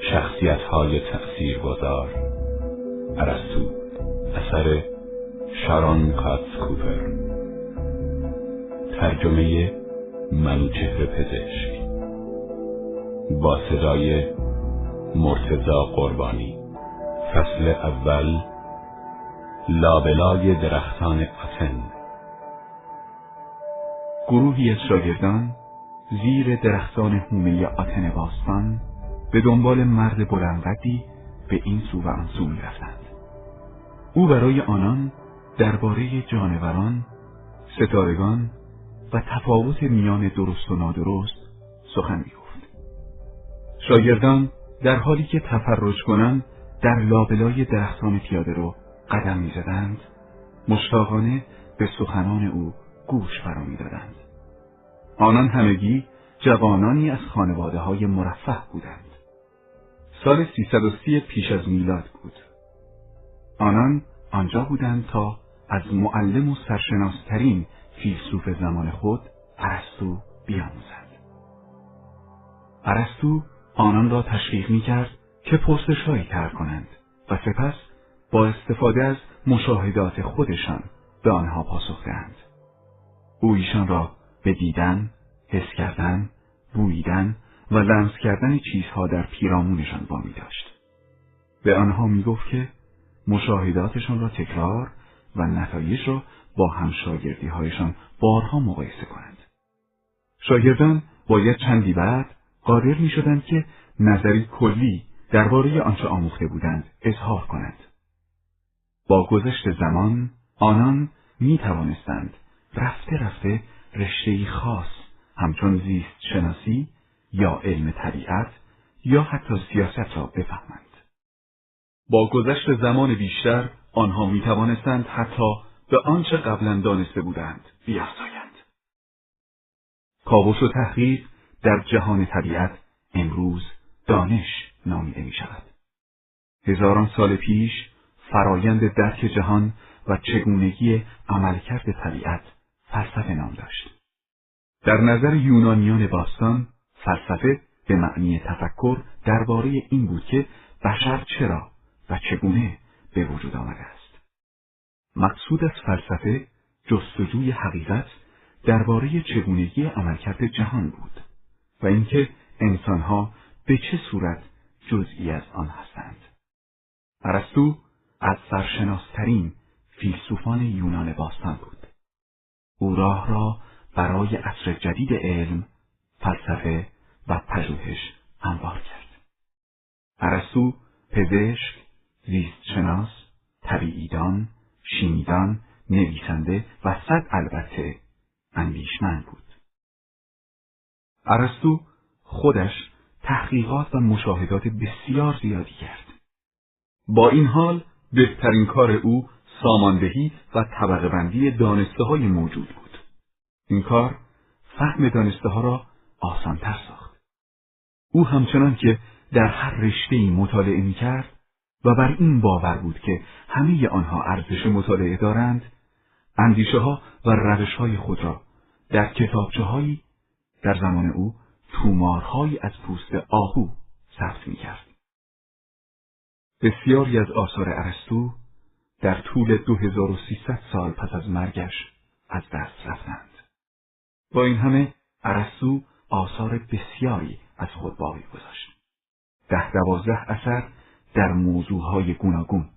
شخصیت های تأثیر گذار عرستو اثر شاران کاتس کوپر ترجمه منوچهر پزشک. با صدای مرتزا قربانی. فصل اول لابلای درختان آتن. گروهی از شاگردان زیر درختان هومه آتن باستان به دنبال مرد بلندقدی به این سو و آن سو رفتند او برای آنان درباره جانوران ستارگان و تفاوت میان درست و نادرست سخن می‌گفت. شاگردان در حالی که تفرج کنند در لابلای درختان پیاده رو قدم می‌زدند مشتاقانه به سخنان او گوش فرا می‌دادند آنان همگی جوانانی از خانواده های مرفه بودند. سال 330 پیش از میلاد بود. آنان آنجا بودند تا از معلم و سرشناسترین فیلسوف زمان خود ارسطو بیاموزند. ارسطو آنان را تشویق می‌کرد که پرسشهایی تر کنند و سپس با استفاده از مشاهدات خودشان به آنها پاسخ دهند. او ایشان را به دیدن حس کردن بوییدن و لمس کردن چیزها در پیرامونشان وامی داشت به آنها می‌گفت که مشاهداتشان را تکرار و نتایج را با همشاگردی هایشان بارها مقایسه کنند. شاگردان باید چندی بعد قادر می شدند که نظری کلی درباره آنچه آموخته بودند اظهار کنند. با گذشت زمان آنان می توانستند رفته رفته رشته خاص همچون زیست شناسی یا علم طبیعت یا حتی سیاست را بفهمند. با گذشت زمان بیشتر آنها می توانستند حتی به آنچه قبلا دانسته بودند بیافزایند. کابوس و تحقیق در جهان طبیعت امروز دانش نامیده می شود. هزاران سال پیش فرایند درک جهان و چگونگی عملکرد طبیعت فلسفه نام داشت. در نظر یونانیان باستان فلسفه به معنی تفکر درباره این بود که بشر چرا و چگونه به وجود آمده است. مقصود از فلسفه جستجوی حقیقت درباره چگونگی عملکرد جهان بود و اینکه انسانها به چه صورت جزئی از آن هستند. ارسطو از سرشناسترین فیلسوفان یونان باستان بود. او راه را برای عصر جدید علم، فلسفه و پژوهش هموار کرد. ارسطو پزشک، زیستشناس، طبیعیدان، شیمیدان، نویسنده و صد البته اندیشمند بود. ارسطو خودش تحقیقات و مشاهدات بسیار زیادی کرد. با این حال بهترین کار او ساماندهی و طبقه بندی دانسته های موجود بود. این کار فهم دانسته ها را آسانتر ساخت. او همچنان که در هر رشته مطالعه می کرد و بر این باور بود که همه آنها ارزش مطالعه دارند، اندیشه ها و روش های خود را در کتابچه در زمان او تومارهایی از پوست آهو ثبت می کرد. بسیاری از آثار ارسطو در طول 2300 سال پس از مرگش از دست رفتند. با این همه ارسطو آثار بسیاری از خود باقی گذاشت. ده دوازده اثر در موضوعهای گوناگون.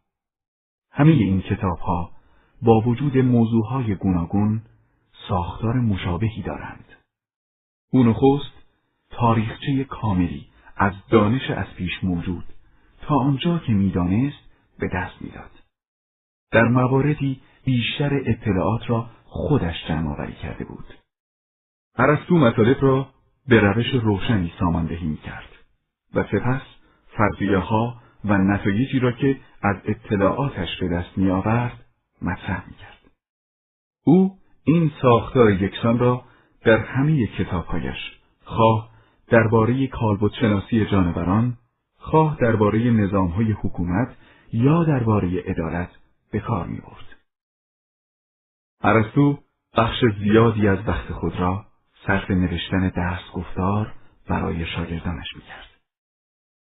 همه این کتابها با وجود موضوعهای گوناگون ساختار مشابهی دارند. او نخست تاریخچه کاملی از دانش از پیش موجود تا آنجا که می‌دانست به دست می‌داد. در مواردی بیشتر اطلاعات را خودش جمع کرده بود. ارسطو مطالب را به روش روشنی ساماندهی می کرد و سپس فرضیه ها و نتایجی را که از اطلاعاتش به دست می آورد مطرح می کرد. او این ساختار یکسان را در همه کتابهایش خواه درباره شناسی جانوران خواه درباره نظامهای حکومت یا درباره عدالت به کار می برد. ارسطو بخش زیادی از وقت خود را صرف نوشتن درس گفتار برای شاگردانش می‌کرد.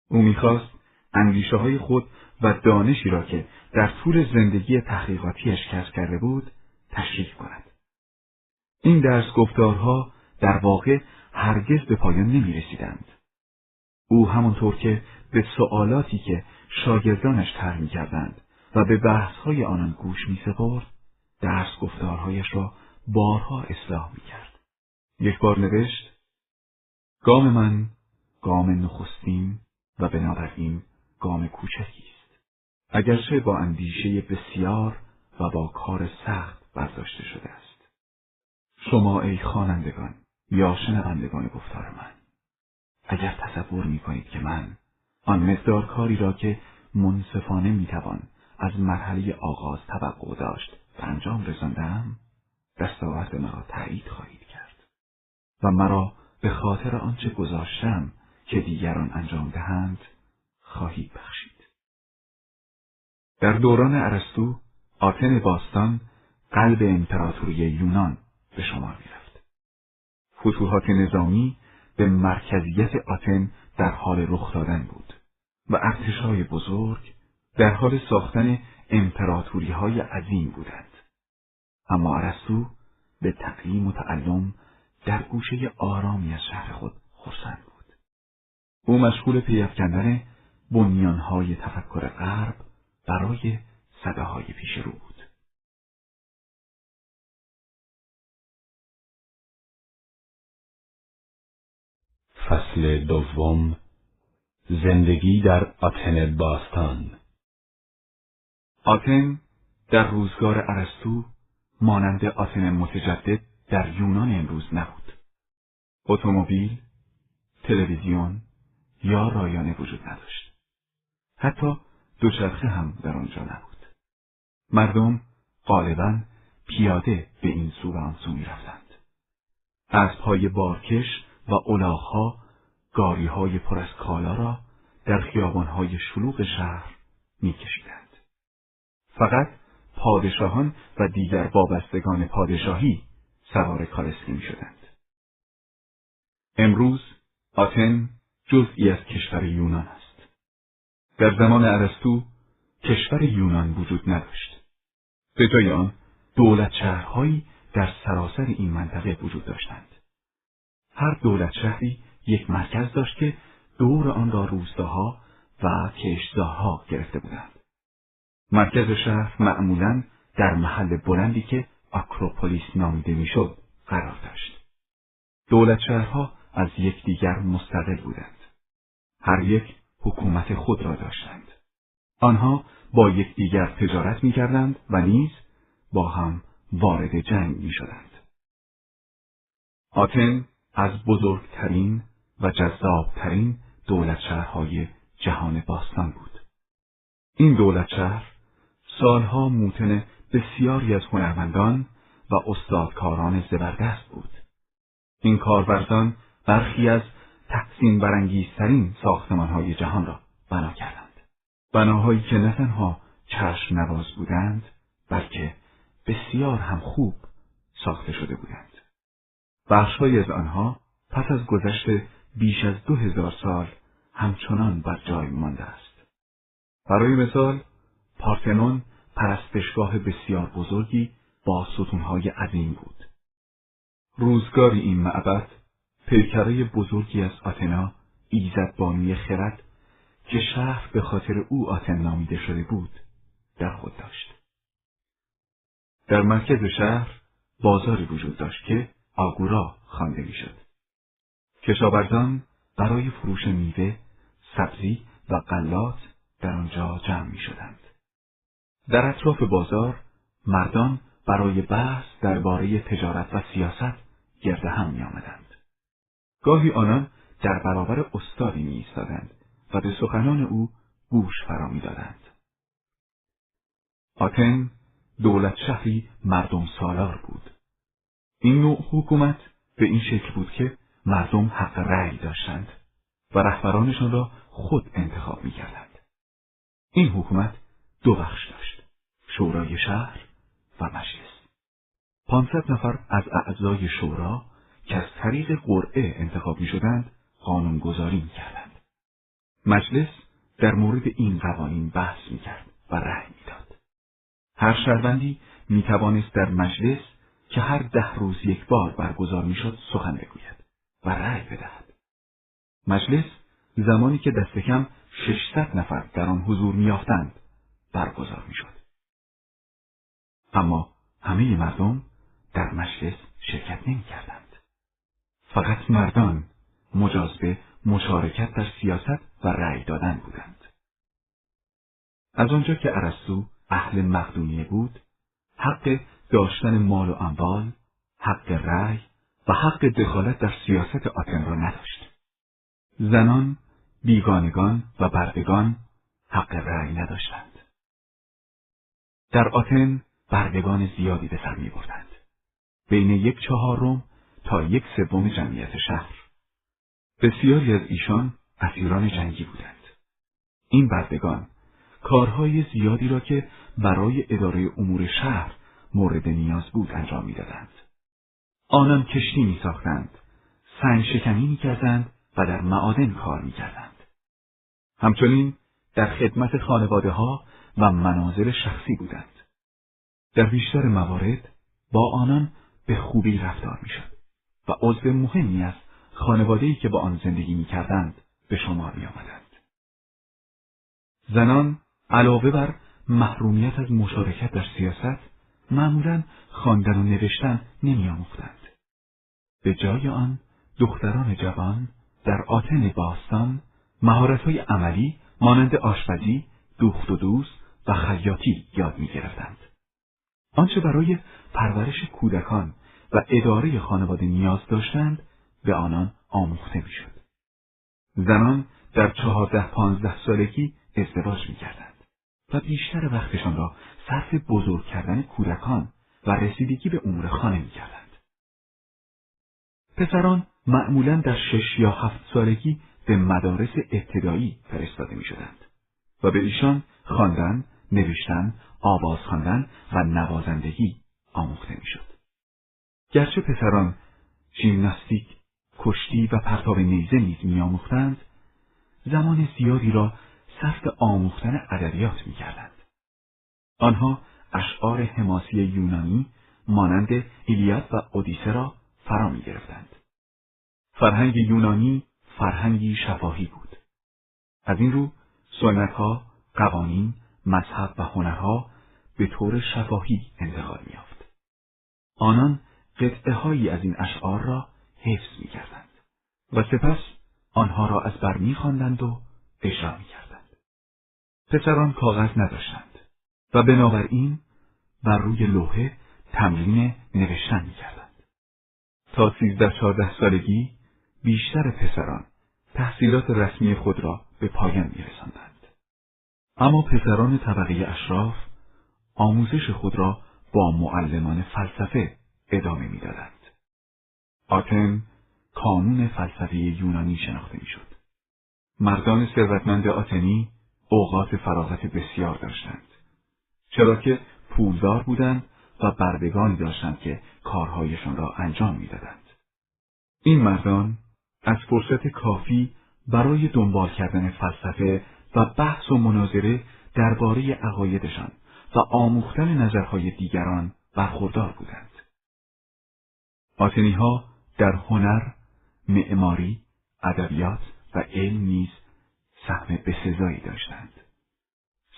او می‌خواست اندیشه های خود و دانشی را که در طول زندگی تحقیقاتیش کسب کرده بود تشریح کند. این درس گفتارها در واقع هرگز به پایان نمی رسیدند. او همانطور که به سوالاتی که شاگردانش طرح می کردند و به بحثهای آنان گوش می سپرد، درس گفتارهایش را بارها اصلاح می کرد. یک بار نوشت گام من گام نخستین و بنابراین گام کوچکی است. اگرچه با اندیشه بسیار و با کار سخت برداشته شده است. شما ای خوانندگان یا شنوندگان گفتار من اگر تصور می کنید که من آن مقدار کاری را که منصفانه می توان از مرحله آغاز توقع داشت و انجام رساندم دستاورد مرا تایید خواهید و مرا به خاطر آنچه گذاشتم که دیگران انجام دهند خواهید بخشید. در دوران ارسطو آتن باستان قلب امپراتوری یونان به شمار می‌رفت. فتوحات نظامی به مرکزیت آتن در حال رخ دادن بود و ارتشای بزرگ در حال ساختن امپراتوری های عظیم بودند. اما ارسطو به تعلیم و تعلم در گوشه آرامی از شهر خود خرسند بود. او مشغول پیافکندن بنیانهای تفکر غرب برای صداهای پیش رو بود. فصل دوم زندگی در آتن باستان آتن در روزگار ارسطو مانند آتن متجدد در یونان امروز نبود. اتومبیل، تلویزیون یا رایانه وجود نداشت. حتی دوچرخه هم در آنجا نبود. مردم غالبا پیاده به این سو و آن سو می‌رفتند. اسبهای بارکش و الاغها گاریهای پر از کالا را در خیابانهای شلوغ شهر میکشیدند. فقط پادشاهان و دیگر وابستگان پادشاهی سوار کالسکی می شدند. امروز آتن جزئی از کشور یونان است. در زمان ارسطو کشور یونان وجود نداشت. به جای آن دولت شهرهایی در سراسر این منطقه وجود داشتند. هر دولت شهری یک مرکز داشت که دور آن را روستاها و کشتزارها گرفته بودند. مرکز شهر معمولا در محل بلندی که آکروپولیس نامیده می‌شد قرار داشت. دولت شهرها از یکدیگر مستقل بودند. هر یک حکومت خود را داشتند. آنها با یکدیگر تجارت می‌کردند و نیز با هم وارد جنگ می‌شدند. آتن از بزرگترین و جذابترین دولت شهرهای جهان باستان بود. این دولت شهر سالها موتن بسیاری از هنرمندان و استادکاران زبردست بود. این کارورزان برخی از تحسین برانگیزترین ساختمانهای جهان را بنا کردند. بناهایی که نه تنها چشم نواز بودند بلکه بسیار هم خوب ساخته شده بودند. بخشهایی از آنها پس از گذشت بیش از دو هزار سال همچنان بر جای مانده است. برای مثال پارتنون پرستشگاه بسیار بزرگی با ستونهای عظیم بود. روزگاری این معبد پیکره بزرگی از آتنا ایزد بانی خرد که شهر به خاطر او آتن نامیده شده بود در خود داشت. در مرکز شهر بازاری وجود داشت که آگورا خوانده می‌شد. کشاورزان برای فروش میوه، سبزی و غلات در آنجا جمع می شدند. در اطراف بازار مردان برای بحث درباره تجارت و سیاست گرد هم می آمدند. گاهی آنان در برابر استادی می ایستادند و به سخنان او گوش فرا می دادند. آتن دولت شهری مردم سالار بود. این نوع حکومت به این شکل بود که مردم حق رأی داشتند و رهبرانشان را خود انتخاب می کردند. این حکومت دو بخش داشت. شورای شهر و مجلس. پانصد نفر از اعضای شورا که از طریق قرعه انتخاب می شدند قانونگذاری می کردند. مجلس در مورد این قوانین بحث می‌کرد و رأی می‌داد. هر شهروندی می‌توانست در مجلس که هر ده روز یک بار برگزار می‌شد سخن بگوید و رأی بدهد. مجلس زمانی که دست کم 600 نفر در آن حضور میافتند برگزار می‌شد. اما همه مردم در مجلس شرکت نمی‌کردند. فقط مردان مجاز به مشارکت در سیاست و رأی دادن بودند. از آنجا که ارسطو اهل مقدونیه بود، حق داشتن مال و اموال، حق رأی و حق دخالت در سیاست آتن را نداشت. زنان، بیگانگان و بردگان حق رأی نداشتند. در آتن بردگان زیادی به سر می بردند. بین یک چهارم تا یک سوم جمعیت شهر. بسیاری از ایشان اسیران جنگی بودند. این بردگان کارهای زیادی را که برای اداره امور شهر مورد نیاز بود انجام می‌دادند. آنان کشتی می ساختند، سنگ شکنی می کردند و در معادن کار می کردند. همچنین در خدمت خانواده ها و منازل شخصی بودند. در بیشتر موارد با آنان به خوبی رفتار می شد و عضو مهمی از خانواده‌ای که با آن زندگی می کردند به شمار می آمدند. زنان علاوه بر محرومیت از مشارکت در سیاست معمولا خواندن و نوشتن نمیآموختند. به جای آن دختران جوان در آتن باستان مهارت‌های عملی مانند آشپزی، دوخت و دوز و خیاطی یاد می‌گرفتند. آنچه برای پرورش کودکان و اداره خانواده نیاز داشتند به آنان آموخته می‌شد. زنان در چهارده پانزده سالگی ازدواج می‌کردند و بیشتر وقتشان را صرف بزرگ کردن کودکان و رسیدگی به امور خانه می‌کردند. پسران معمولا در شش یا هفت سالگی به مدارس ابتدایی فرستاده می‌شدند و به ایشان خواندن، نوشتن، آواز خواندن و نوازندگی آموخته می‌شد. گرچه پسران ژیمناستیک، کشتی و پرتاب نیزه نیز میآموختند، زمان زیادی را صرف آموختن ادبیات می‌کردند. آنها اشعار حماسی یونانی مانند ایلیاد و اودیسه را فرا می‌گرفتند. فرهنگ یونانی فرهنگی شفاهی بود. از این رو سنتها، قوانین، مذهب و هنرها به طور شفاهی انتقال میافت. آنان قطعه هایی از این اشعار را حفظ می کردند و سپس آنها را از بر می و اجرا می کردند. پسران کاغذ نداشتند و بنابراین بر روی لوحه تمرین نوشتن می کردند. تا سیزده چهارده سالگی بیشتر پسران تحصیلات رسمی خود را به پایان می رسندند. اما پسران طبقه اشراف آموزش خود را با معلمان فلسفه ادامه می‌دادند. آتن کانون فلسفه یونانی شناخته می‌شد. مردان ثروتمند آتنی اوقات فراغت بسیار داشتند. چرا که پولدار بودند و بردگانی داشتند که کارهایشان را انجام می‌دادند. این مردان از فرصت کافی برای دنبال کردن فلسفه و بحث و مناظره درباره عقایدشان و آموختن نظرهای دیگران برخوردار بودند. آتنی ها در هنر، معماری، ادبیات و علم نیز سهم بسزایی داشتند.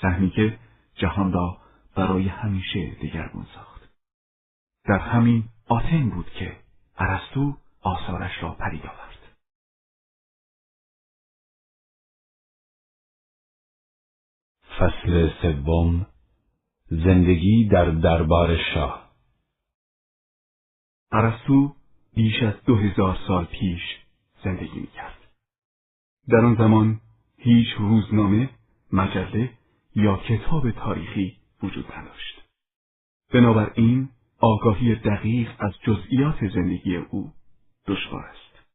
سهمی که جهان را برای همیشه دگرگون ساخت. در همین آتن بود که ارسطو آثارش را پدید آورد. فصل سوم زندگی در دربار شاه ارسطو بیش از دو هزار سال پیش زندگی می‌کرد. در آن زمان هیچ روزنامه، مجله یا کتاب تاریخی وجود نداشت. بنابراین آگاهی دقیق از جزئیات زندگی او دشوار است.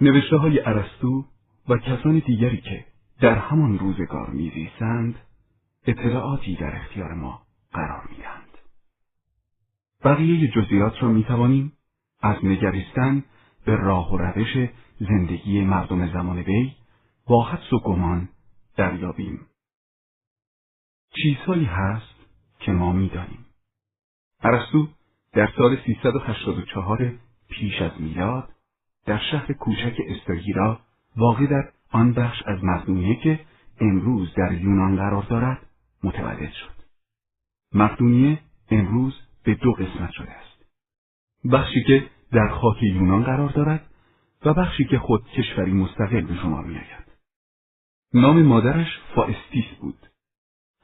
نوشته های ارسطو و کسان دیگری که در همان روزگار میزیستند اطلاعاتی در اختیار ما قرار می‌دهند. بقیه جزئیات را می‌توانیم از نگریستن به راه و روش زندگی مردم زمان وی با حدس و گمان دریابیم. چیزهایی هست که ما می‌دانیم. ارسطو در سال 384 پیش از میلاد در شهر کوچک استاگیرا واقع در آن بخش از مقدونیه که امروز در یونان قرار دارد متولد شد. مقدونیه امروز به دو قسمت شده است. بخشی که در خاک یونان قرار دارد و بخشی که خود کشوری مستقل به شما می آید. نام مادرش فائستیس بود.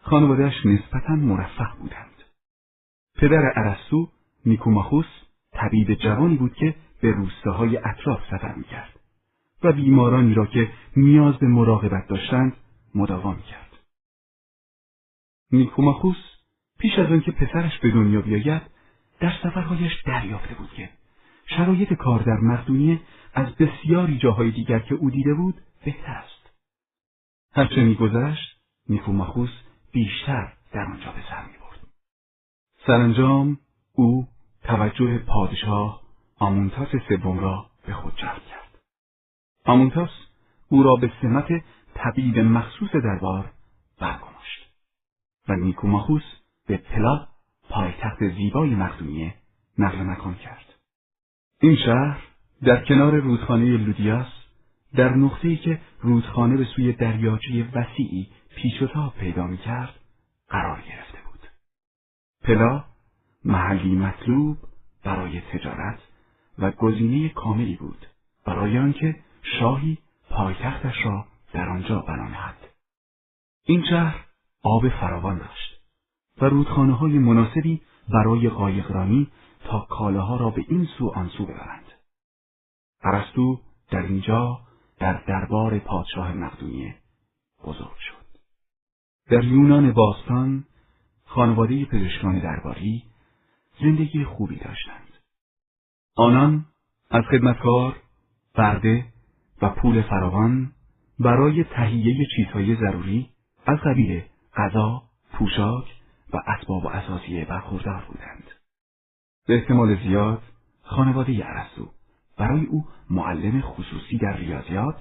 خانوادهش نسبتا مرفه بودند. پدر ارسطو نیکوماخوس طبیب جوانی بود که به روستاهای اطراف سفر می‌کرد و بیمارانی را که نیاز به مراقبت داشتند مداوا کرد. نیکوماخوس پیش از آنکه پسرش به دنیا بیاید در سفرهایش دریافته بود که شرایط کار در مقدونیه از بسیاری جاهای دیگر که او دیده بود بهتر است. هرچه میگذشت نیکوماخوس بیشتر در آنجا به سر می‌برد. سرانجام او توجه پادشاه آمونتاس سوم را به خود جلب کرد. آمونتاس او را به سمت طبیب مخصوص دربار برگماشت و نیکوماخوس به پلا پایتخت زیبای مقدونیه نقل مکان کرد. این شهر در کنار رودخانه لودیاس در نقطه‌ای که رودخانه به سوی دریاچه وسیعی پیش و تاب پیدا می کرد قرار گرفته بود. پلا محلی مطلوب برای تجارت و گزینه کاملی بود برای آنکه شاهی پایتختش را در آنجا بنا این شهر آب فراوان داشت و رودخانه های مناسبی برای قایقرانی تا کالاها را به این سو آن سو ببرند. ارسطو در اینجا در دربار پادشاه مقدونیه بزرگ شد. در یونان باستان خانواده پزشکان درباری زندگی خوبی داشتند. آنان از خدمتکار، برده و پول فراوان برای تهیه چیزهای ضروری از قبیل غذا، پوشاک و اسباب و اساسیه برخوردار بودند. به احتمال زیاد خانواده ارسطو برای او معلم خصوصی در ریاضیات،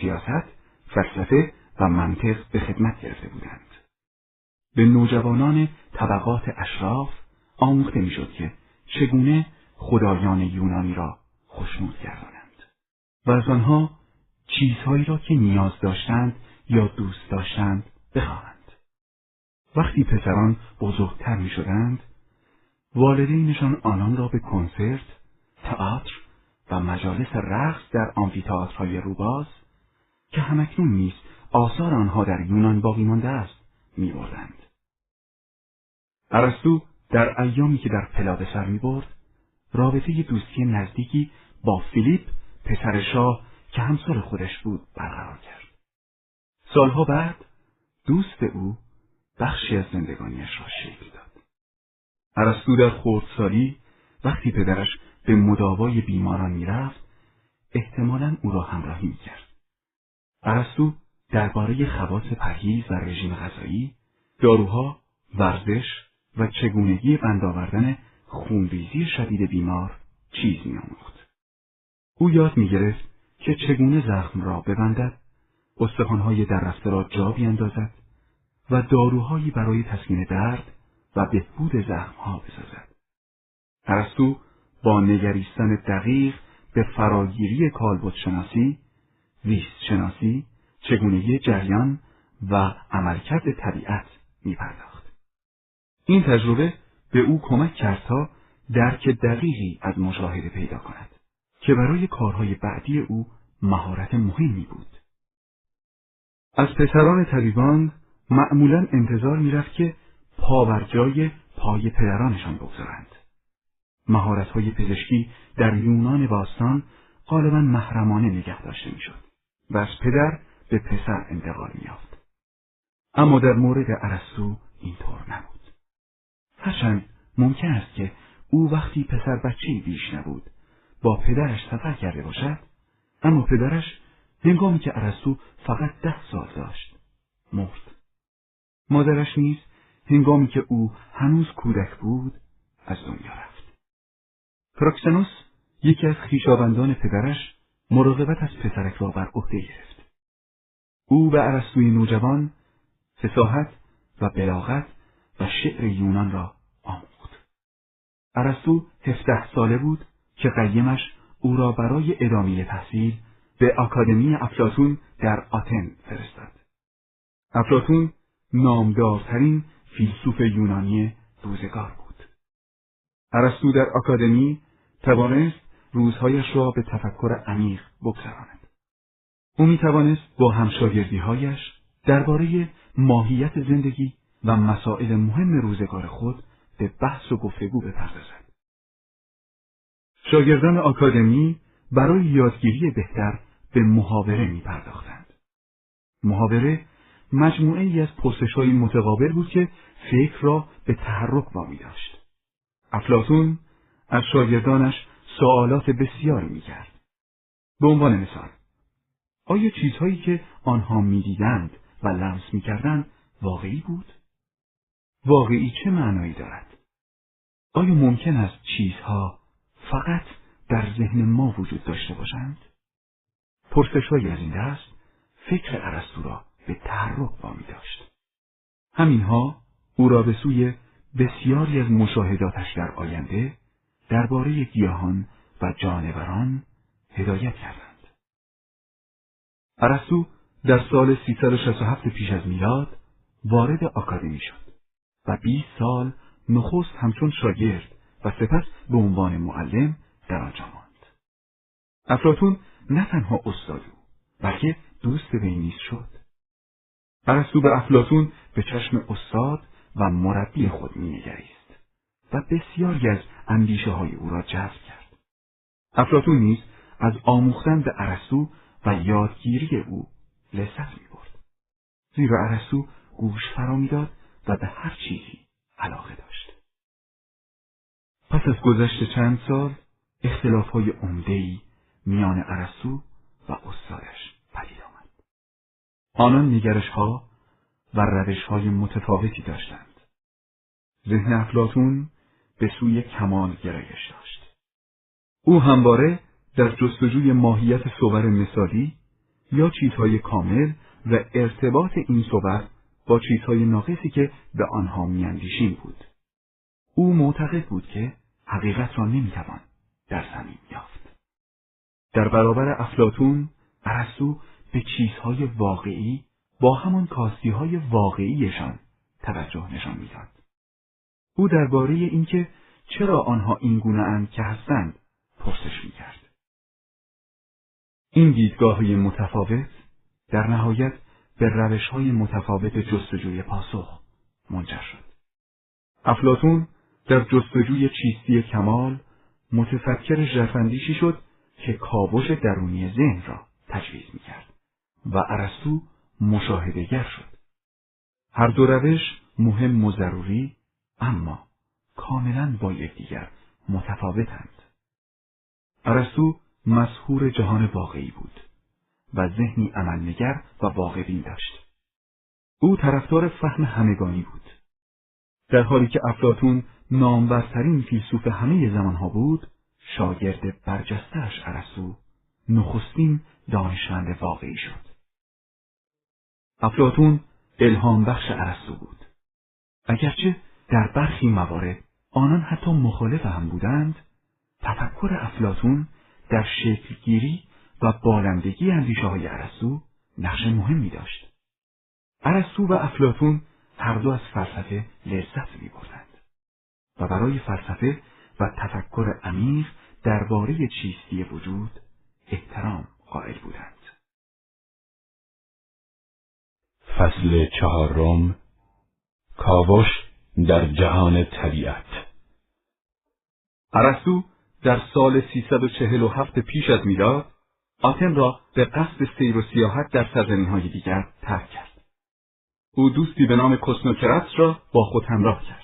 سیاست، فلسفه و منطق به خدمت گرفته بودند. به نوجوانان طبقات اشراف آموخته می‌شد که چگونه خدایان یونانی را خوشنود گردانند و از آنها چیزهایی را که نیاز داشتند یا دوست داشتند بخواهند. وقتی پسران بزرگتر می شدند، والدینشان آنان را به کنسرت، تئاتر و مجالس رقص در آمفیتئاترهای روباز که همکنون نیست آثار آنها در یونان باقی مانده است میبردند. ارسطو در ایامی که در پلا به سر می‌برد رابطه دوستی نزدیکی با فیلیپ پسر شاه که همسر خودش بود برقرار کرد. سالها بعد دوست او بخشی از زندگانیش را شکل داد. ارسطو در خردسالی وقتی پدرش به مداوای بیماران می‌رفت احتمالا او را همراهی می‌کرد. ارسطو درباره خواص پرهیز و رژیم غذایی، داروها، ورزش و چگونگی بند آوردن خونریزی شدید بیمار چیز میآموخت. او یاد می‌گرفت که چگونه زخم را ببندد، استخوانهای در رفته را جا بیاندازد و داروهایی برای تسکین درد و بهبود زخمها بسازد. ارسطو با نگریستن دقیق به فراگیری کالبد شناسی، زیست شناسی، چگونگی جریان و عملکرد طبیعت می پرداخت. این تجربه به او کمک کرد تا درک دقیقی از مشاهده پیدا کند که برای کارهای بعدی او مهارت مهمی بود. از پسران طبیبان معمولا انتظار می‌رفت که پا بر جای پای پدرانشان بگذارند. مهارت‌های پزشکی در یونان باستان غالبا محرمانه نگه داشته می‌شد و از پدر به پسر انتقال میافت. اما در مورد ارسطو اینطور نبود. هرچند ممکن است که او وقتی پسر بچه بیش نبود با پدرش سفر کرده باشد اما پدرش هنگامی که ارسطو فقط ده سال داشت مرد. مادرش نیز هنگامی که او هنوز کودک بود از دنیا رفت. پراکسنوس یکی از خویشاوندان پدرش مراقبت از پسرک را بر عهده گرفت. او به ارسطوی نوجوان فساحت و بلاغت و شعر یونان را آموخت. ارسطو هفده ساله بود که قیمش او را برای ادامه تحصیل به آکادمی افلاتون در آتن فرستاد. افلاتون نامدارترین فیلسوف یونانی روزگار بود. ارسطو در آکادمی توانست روزهایش را به تفکر عمیق بگذراند. او می توانست با همشاگردیهایش درباره ماهیت زندگی و مسائل مهم روزگار خود به بحث و گفتگو بپردازد. شاگردان آکادمی برای یادگیری بهتر به محاوره می پرداختند. محاوره مجموعه ای از پرسش های متقابل بود که فکر را به تحرک وامی داشت. افلاتون از شاگردانش سوالات بسیاری می کرد. به عنوان مثال، آیا چیزهایی که آنها می‌دیدند و لمس می‌کردند واقعی بود؟ واقعی چه معنایی دارد؟ آیا ممکن است چیزها فقط در ذهن ما وجود داشته باشند؟ پرسشهایی از این دست فکر ارسطو را به تحرک وامی داشت. همینها او را به سوی بسیاری از مشاهداتش در آینده درباره گیاهان و جانوران هدایت کردند. ارسطو در سال 367 پیش از میلاد وارد آکادمی شد و 20 سال نخست همچون شاگرد و سپس به عنوان معلم در آنجا ماند. افلاتون نه تنها استاد او بلکه دوست وی شد. ارسطو به افلاتون به چشم استاد و مربی خود مینگریست و بسیاری از اندیشه های او را جذب کرد. افلاتون نیز از آموختن به ارسطو و یادگیری او لذت می برد. زیرا ارسطو گوش فرا می‌داد و به هر چیزی علاقه داشت. پس از گذشت چند سال اختلاف های میان ارسطو و استادش پدید آمد. آنان نگرش ها و روش های متفاوتی داشتند. ذهن افلاتون به سوی کمال گرایش داشت. او همواره در جستجوی ماهیت صور مثالی یا چیزهای کامل و ارتباط این صور با چیزهای ناقصی که به آنها میاندیشیم بود. او معتقد بود که حقیقت را نمی‌توان در زمین یافت. در برابر افلاتون، ارسطو به چیزهای واقعی با همان کاستیهای واقعیشان توجه نشان می‌داد. او درباره اینکه چرا آنها این گونه اند که هستند پرسش می‌کرد. این دیدگاه متفاوت در نهایت به روش های متفاوت جستجوی پاسخ منجر شد. افلاتون در جستجوی چیستی کمال متفکر ژرفاندیشی شد که کاوش درونی ذهن را تجویز می‌کرد و ارسطو مشاهدهگر شد. هر دو روش مهم و ضروری اما کاملا با یکدیگر متفاوتند. ارسطو مسهور جهان واقعی بود و ذهنی عملنگر و واقعی داشت. او طرفدار فهم همگانی بود. در حالی که افلاتون نامورترین فیلسوف همه زمانها بود، شاگرد برجستهش ارسطو نخستین دانشمند واقعی شد. افلاتون الهام بخش ارسطو بود. اگرچه در برخی موارد آنان حتی مخالف هم بودند، تفکر افلاتون در شکلگیری و بالندگی اندیشه های عرستو نقش مهمی داشت. عرستو و افلاتون هر دو از فلسفه لذت می بردند و برای فلسفه و تفکر عمیق درباره چیستی وجود احترام قائل بودند. فصل چهارم کاوش در جهان طبیعت ارسطو در سال 347 پیش از میلاد آتن را به قصد سیر و سیاحت در سرزمین های دیگر ترک کرد. او دوستی به نام کسنوکراتس را با خود همراه کرد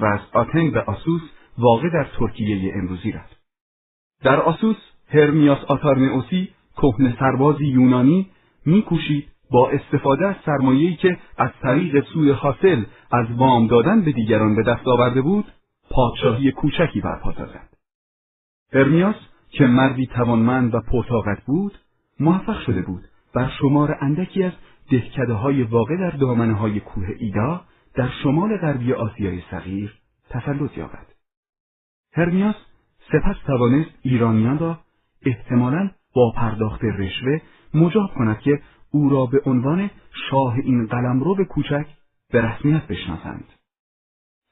و از آتن به آسوس واقع در ترکیه امروزی رفت. در آسوس هرمیاس آتارنئوسی کهنه سربازی یونانی میکوشید با استفاده از سرمایه‌ای که از طریق سوی حاصل از وام دادن به دیگران به دست آورده بود پادشاهی کوچکی برپا زد. هرمیاس که مردی توانمند و پرطاقت بود موفق شده بود بر شمار اندکی از دهکده های واقع در دامنه های کوه ایدا در شمال غربی آسیای صغیر تسلط یابد. هرمیاس سپس توانست ایرانیان را احتمالاً با پرداخت رشوه مجاب کند که او را به عنوان شاه این قلمرو کوچک به رسمیت بشناسند.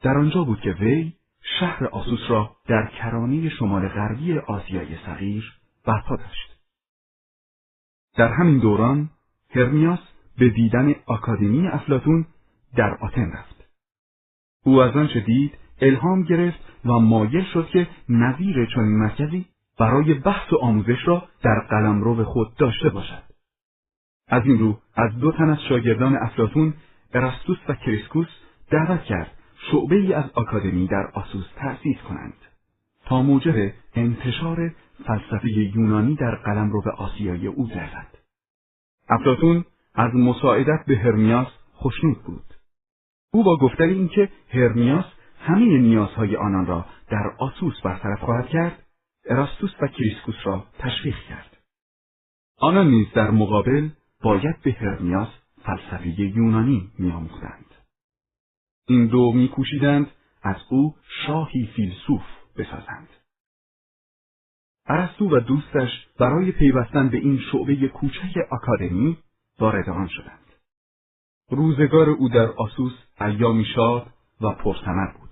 در آنجا بود که وی شهر آسوس را در کرانه شمال غربی آسیای صغیر برپا داشت. در همین دوران هرمیاس به دیدن آکادمی افلاتون در آتن رفت. او از آنچه دید الهام گرفت و مایل شد که نظیر چنین مرکزی برای بحث و آموزش را در قلمرو خود داشته باشد. از این رو از دو تن از شاگردان افلاتون ارستوس و کریسکوس دعوت کرد شعبه ای از آکادمی در آسوس تأسیس کنند تا موجب انتشار فلسفه یونانی در قلمرو آسیای او گردد. افلاتون از مساعدت به هرمیاس خوشنود بود. او با گفتن اینکه هرمیاس همه نیازهای آنان را در آسوس برطرف خواهد کرد، اراستوس و کریسکوس را تشویق کرد. آنان نیز در مقابل باید به هرمیاس فلسفه یونانی میآموختند. این دو میکوشیدند از او شاهی فیلسوف بسازند. ارسطو و دوستش برای پیوستن به این شعبه کوچک آکادمی وارد آن شدند. روزگار او در آسوس ایامی شاد و پرثمر بود.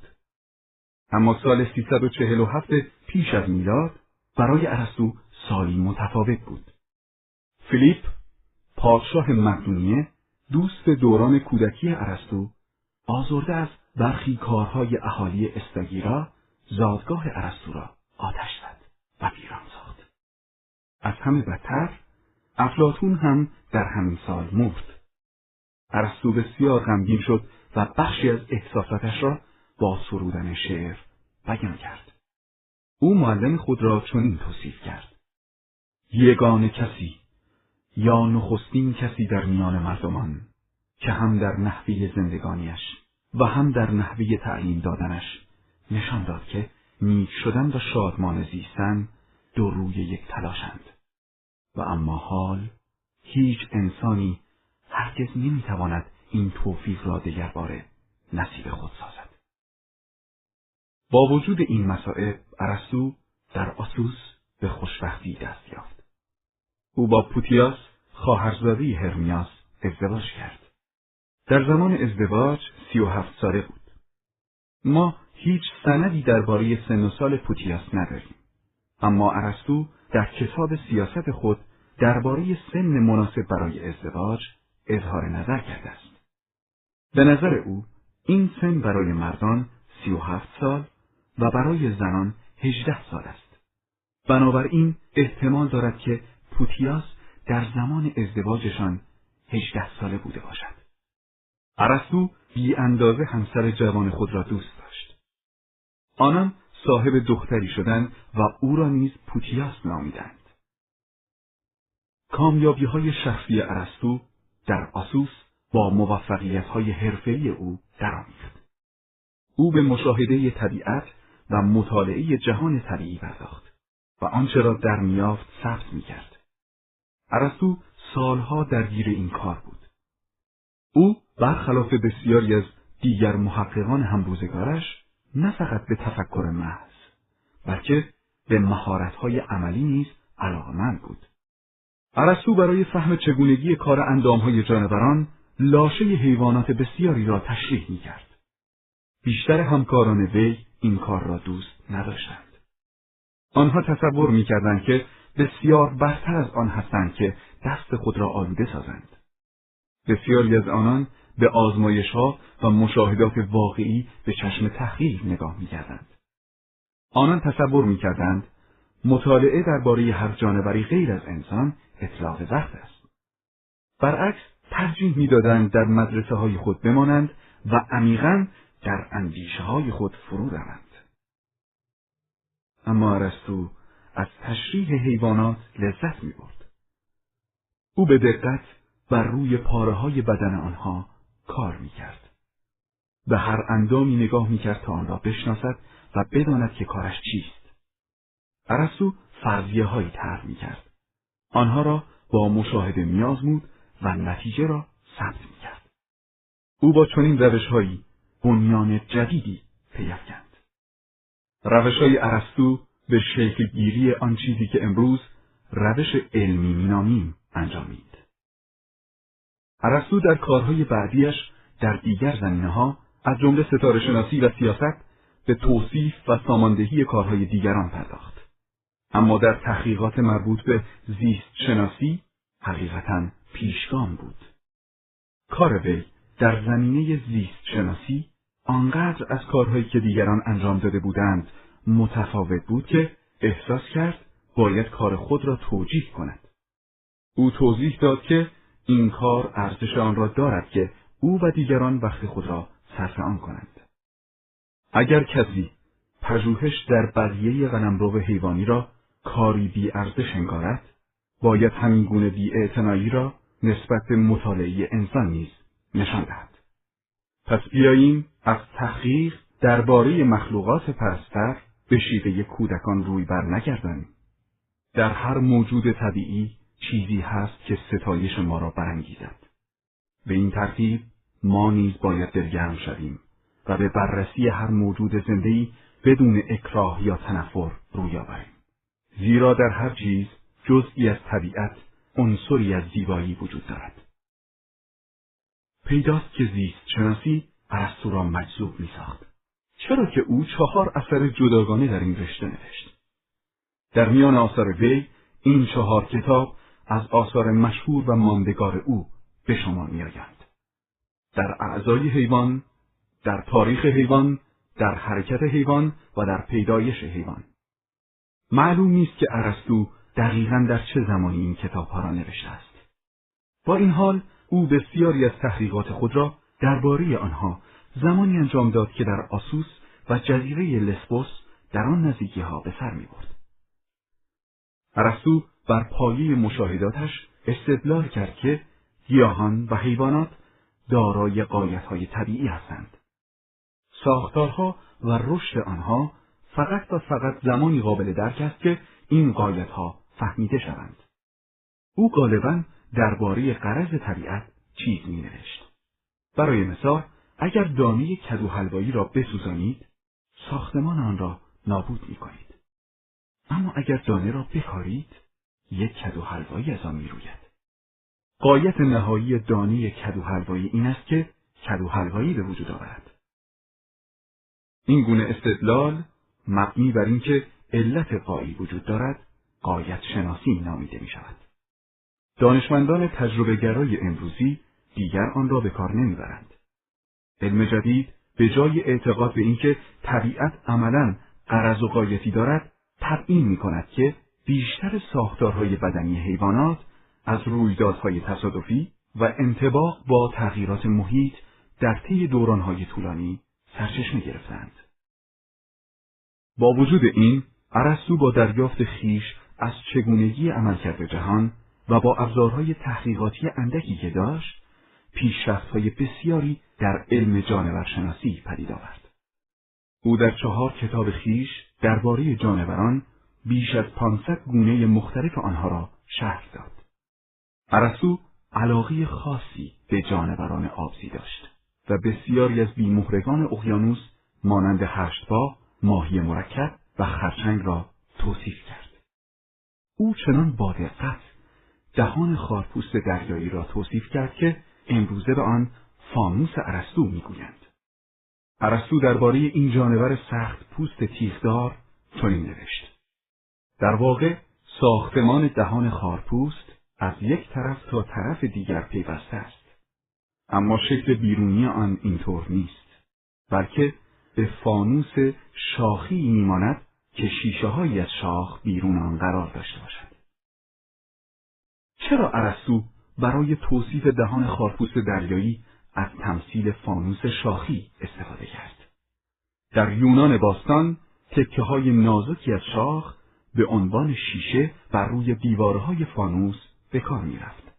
اما سال 347 پیش از میلاد برای ارسطو سالی متفاوت بود. فیلیپ پادشاه مقدونیه دوست دوران کودکی ارسطو آزرده از برخی کارهای اهالی استاگیرا زادگاه ارسطو را آتش زد و ویران ساخت. از همه بدتر افلاتون هم در همین سال مرد. ارسطو بسیار غمگین شد و بخشی از احساساتش را با سرودن شعر بیان کرد. او معلم خود را چنین توصیف کرد. یگان کسی یا نخستین کسی در میان مردمان که هم در نحوه زندگانیش و هم در نحوه تعلیم دادنش نشان داد که نیک شدن و شادمان زیستن دو روی یک تلاشند و اما حال هیچ انسانی هرگز نمی‌تواند این توفیق را باره نصیب خود سازد. با وجود این مسائل ارسطو در آسوس به خوشبختی دست یافت. او با پوتیاس خواهرزاده هرمیاس ازدواج کرد. در زمان ازدواج سی و هفت ساله بود. ما هیچ سندی درباره سن و سال پوتیاس نداریم. اما ارسطو در کتاب سیاست خود درباره سن مناسب برای ازدواج اظهار نظر کرده است. به نظر او این سن برای مردان سی و هفت سال و برای زنان هجده سال است. بنابراین احتمال دارد که پوتیاس در زمان ازدواجشان هجده ساله بوده باشد. ارسطو بی اندازه همسر جوان خود را دوست داشت. آنان صاحب دختری شدند و او را نیز پوتیاس نامیدند. کامیابی های شخصی ارسطو در آسوس با موفقیت های حرفه‌ای او درآمیخت. او به مشاهده طبیعت و مطالعه جهان طبیعی پرداخت و آنچه را در میافت ثبت می‌کرد. ارسطو سالها درگیر این کار بود. او برخلاف بسیاری از دیگر محققان همروزگارش نه فقط به تفکر محض بلکه به مهارت‌های عملی نیز علاقمند بود. ارسطو برای فهم چگونگی کار اندامهای جانوران لاشه حیوانات بسیاری را تشریح می‌کرد. بیشتر همکاران وی این کار را دوست نداشتند. آنها تصور می‌کردند که بسیار برتر از آن هستند که دست خود را آلوده سازند. بسیاری از آنان به آزمایش ها و مشاهدات واقعی به چشم تحقیق نگاه می‌کردند. آنان تصور می‌کردند مطالعه درباره هر جانوری غیر از انسان اطلاق وقت است. برعکس ترجیح می‌دادند در مدرسه های خود بمانند و عمیقا در اندیشه های خود فرو روند. اما ارسطو از تشریح حیوانات لذت می برد. او به دقت بر روی پاره های بدن آنها کار می کرد. به هر اندامی نگاه می کرد تا آن را بشناسد و بداند که کارش چیست. ارسطو فرضیه هایی طرح می کرد. آنها را با مشاهده میازمود و نتیجه را ثبت می‌کرد. او با چنین روشهایی بنیان جدیدی پیافکند. روشهای ارسطو به شکل گیری آن چیزی که امروز روش علمی مینامیم انجامید. ارسطو در کارهای بعدیش در دیگر زمینه ها از جمله ستاره شناسی و سیاست به توصیف و ساماندهی کارهای دیگران پرداخت. اما در تحقیقات مربوط به زیست شناسی حقیقتا پیشگام بود. کار وی در زمینه زیست شناسی آنقدر از کارهایی که دیگران انجام داده بودند متفاوت بود که احساس کرد باید کار خود را توجیه کند. او توضیح داد که این کار ارزش آن را دارد که او و دیگران وقت خود را صرف آن کنند. اگر کسی پژوهش در بقیه قلمرو حیوانی را کاری بی ارزش انگارد، باید همین گونه بی را نسبت به مطالعه انسان نیز نشان دهد. پس بیاییم از تحقیق درباره مخلوقات پرستر به شیوه کودکان روی بر نگردانیم. در هر موجود طبیعی چیزی هست که ستایش ما را برانگیزد. به این ترتیب ما نیز باید دلگرم شویم و به بررسی هر موجود زندهی بدون اکراه یا تنفر روی آوریم. زیرا در هر چیز جزئی از طبیعت عنصری از زیبایی وجود دارد. پیداست که زیست شناسی ارسطو را مجذوب می ساخت. چرا که او چهار اثر جداگانه در این رشته نوشت. در میان آثار وی این چهار کتاب از آثار مشهور و ماندگار او به شما میآیند. در اعضای حیوان، در تاریخ حیوان، در حرکت حیوان و در پیدایش حیوان. معلوم نیست که ارسطو دقیقا در چه زمانی این کتابها را نوشته است. با این حال او بسیاری از تحقیقات خود را درباره آنها زمانی انجام داد که در آسوس و جزیره لسبوس در آن نزدیکی ها به سر می برد. ارسطو بر پایه مشاهداتش استدلال کرد که گیاهان و حیوانات دارای های طبیعی هستند. ساختارها و رشد آنها فقط و فقط زمانی قابل درک است که این ها فهمیده شوند. او غالبا درباره قرض طبیعت چیز می نوشت. برای مثال اگر دانه کدو حلوایی را بسوزانید ساختمان آن را نابود می کنید. اما اگر دانه را بکارید یک کدو حلوایی از آن می روید. قایت نهایی دانه کدو حلوایی این است که کدو حلوایی به وجود آورد. این گونه استدلال مبنی بر اینکه علت قایی وجود دارد قایت شناسی نامیده می شود. دانشمندان تجربه گرای امروزی دیگر آن را به کار نمی‌برند. علم جدید به جای اعتقاد به اینکه طبیعت عملا قرض و قایتی دارد تبیین می کند که بیشتر ساختارهای بدنی حیوانات از رویدادهای تصادفی و انتباق با تغییرات محیط در طی دورانهای طولانی سرچشمه گرفتند. با وجود این، ارسطو با دریافت خیش از چگونگی عملکرد جهان و با ابزارهای تحقیقاتی اندکی که داشت، پیشرفتهای بسیاری در علم جانورشناسی پدید آورد. او در چهار کتاب خیش درباره جانوران بیش از پانصد گونه مختلف آنها را شرح داد. ارسطو علاقه خاصی به جانوران آبزی داشت و بسیاری از بیمهرگان اقیانوس مانند هشتبا، ماهی مرکب و خرچنگ را توصیف کرد. او چنان با دقت دهان خارپوست دریایی را توصیف کرد که امروزه به آن فانوس ارسطو می‌گویند. ارسطو درباره این جانور سخت پوست تیغدار چنین نوشت. در واقع ساختمان دهان خارپوست از یک طرف تا طرف دیگر پیوسته است. اما شکل بیرونی آن اینطور نیست، بلکه به فانوس شاخی میماند که شیشه های از شاخ بیرون آن قرار داشته باشد. چرا ارسطو برای توصیف دهان خارپوست دریایی از تمثیل فانوس شاخی استفاده کرد؟ در یونان باستان تکه های نازکی از شاخ به عنوان شیشه بر روی دیوارهای فانوس به کار می رفت.